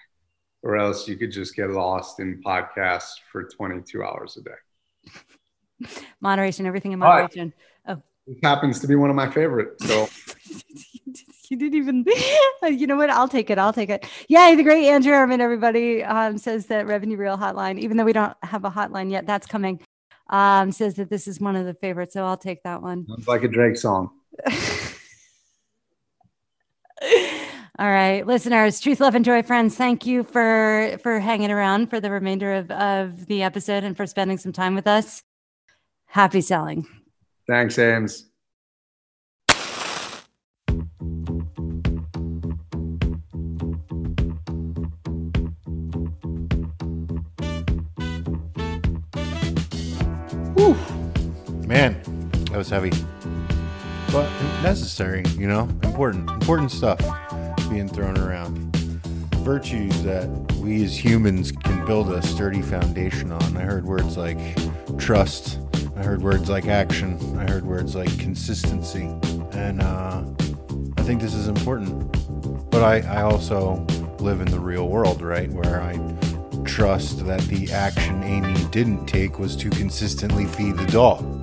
or else you could just get lost in podcasts for 22 hours a day. Moderation, everything in moderation. Oh, this happens to be one of my favorites. So. you didn't even you know what i'll take it i'll take it yeah the great andrew Ehrman, everybody um, says that revenue real hotline even though we don't have a hotline yet that's coming um, says that this is one of the favorites so i'll take that one. Sounds like a drake song. All right listeners truth love and joy friends thank you for for hanging around for the remainder of, of the episode and for spending some time with us. Happy selling. Thanks ames was heavy. But necessary, you know? Important. Important stuff being thrown around. Virtues that we as humans can build a sturdy foundation on. I heard words like trust. I heard words like action. I heard words like consistency. And uh, I think this is important. But I, I also live in the real world, right? Where I trust that the action Amy didn't take was to consistently feed the dog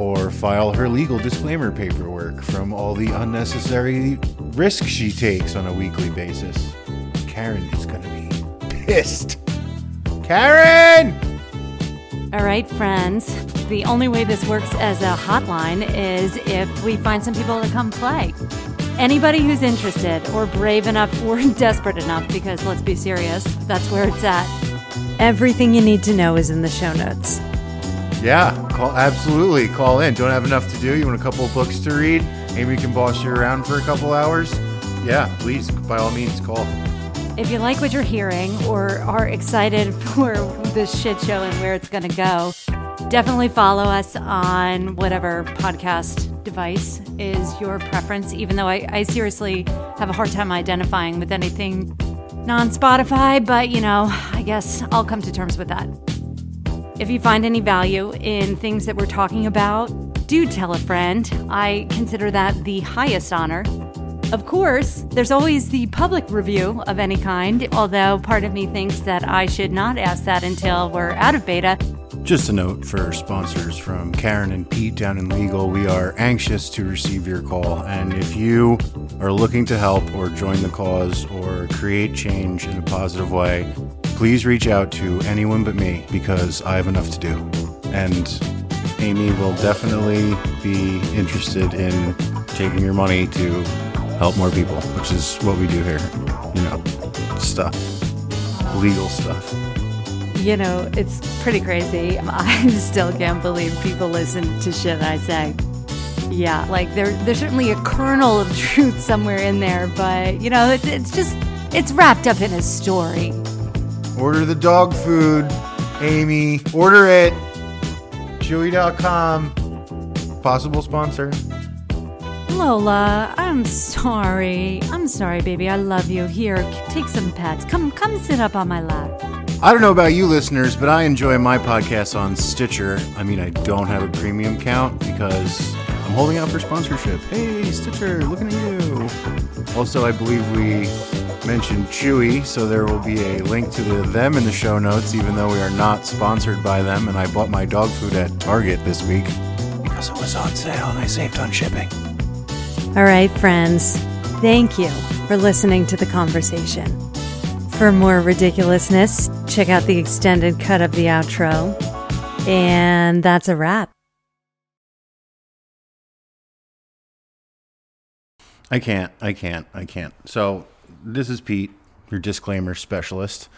or file her legal disclaimer paperwork from all the unnecessary risk she takes on a weekly basis. Karen is going to be pissed. Karen! All right, friends. The only way this works as a hotline is if we find some people to come play. Anybody who's interested or brave enough or desperate enough, because let's be serious, that's where it's at. Everything you need to know is in the show notes. Yeah, call absolutely call in. Don't have enough to do. You want a couple books to read? Maybe we can boss you around for a couple hours. Yeah, please, by all means, call. If you like what you're hearing or are excited for this shit show and where it's going to go, definitely follow us on whatever podcast device is your preference. Even though I, I seriously have a hard time identifying with anything non Spotify, but you know, I guess I'll come to terms with that. If you find any value in things that we're talking about, do tell a friend. I consider that the highest honor. Of course, there's always the public review of any kind, although part of me thinks that I should not ask that until we're out of beta. Just a note for sponsors from Karen and Pete down in legal. We are anxious to receive your call. And if you are looking to help or join the cause or create change in a positive way, please reach out to anyone but me because I have enough to do. And Amy will definitely be interested in taking your money to help more people, which is what we do here. You know, stuff, legal stuff. You know, it's pretty crazy. I still can't believe people listen to shit I say. Yeah, like there, there's certainly a kernel of truth somewhere in there, but you know, it's, it's just, it's wrapped up in a story. Order the dog food, Amy. Order it. Chewy.com. Possible sponsor. Lola, I'm sorry. I'm sorry, baby. I love you. Here, take some pets. Come come sit up on my lap. I don't know about you listeners, but I enjoy my podcast on Stitcher. I mean, I don't have a premium count because I'm holding out for sponsorship. Hey, Stitcher, looking at you. Also, I believe we mentioned Chewy, so there will be a link to the, them in the show notes, even though we are not sponsored by them. And I bought my dog food at Target this week because it was on sale and I saved on shipping. All right, friends. Thank you for listening to the conversation. For more ridiculousness, check out the extended cut of the outro. And that's a wrap. I can't. I can't. I can't. So, this is Pete, your disclaimer specialist,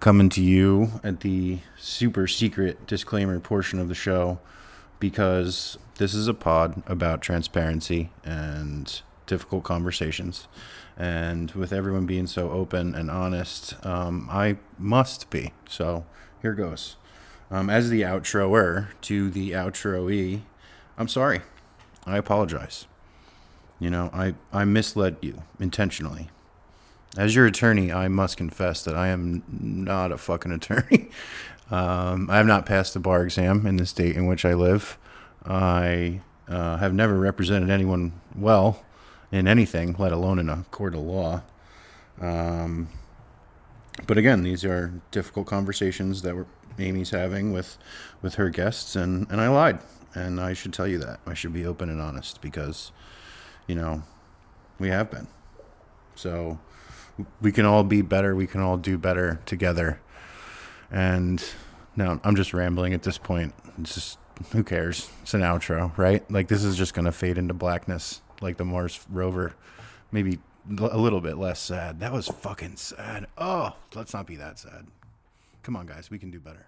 coming to you at the super secret disclaimer portion of the show because this is a pod about transparency and difficult conversations. And with everyone being so open and honest, um, I must be. So here goes. Um, as the outroer to the outroe, I'm sorry. I apologize. You know, I, I misled you intentionally. As your attorney, I must confess that I am not a fucking attorney. um, I have not passed the bar exam in the state in which I live. I uh, have never represented anyone well in anything, let alone in a court of law. Um, but again, these are difficult conversations that Amy's having with with her guests, and and I lied, and I should tell you that I should be open and honest because, you know, we have been. So we can all be better. We can all do better together. And now I'm just rambling at this point. It's just who cares? It's an outro, right? Like this is just gonna fade into blackness, like the Mars rover. Maybe a little bit less sad. That was fucking sad. Oh, let's not be that sad. Come on, guys, we can do better.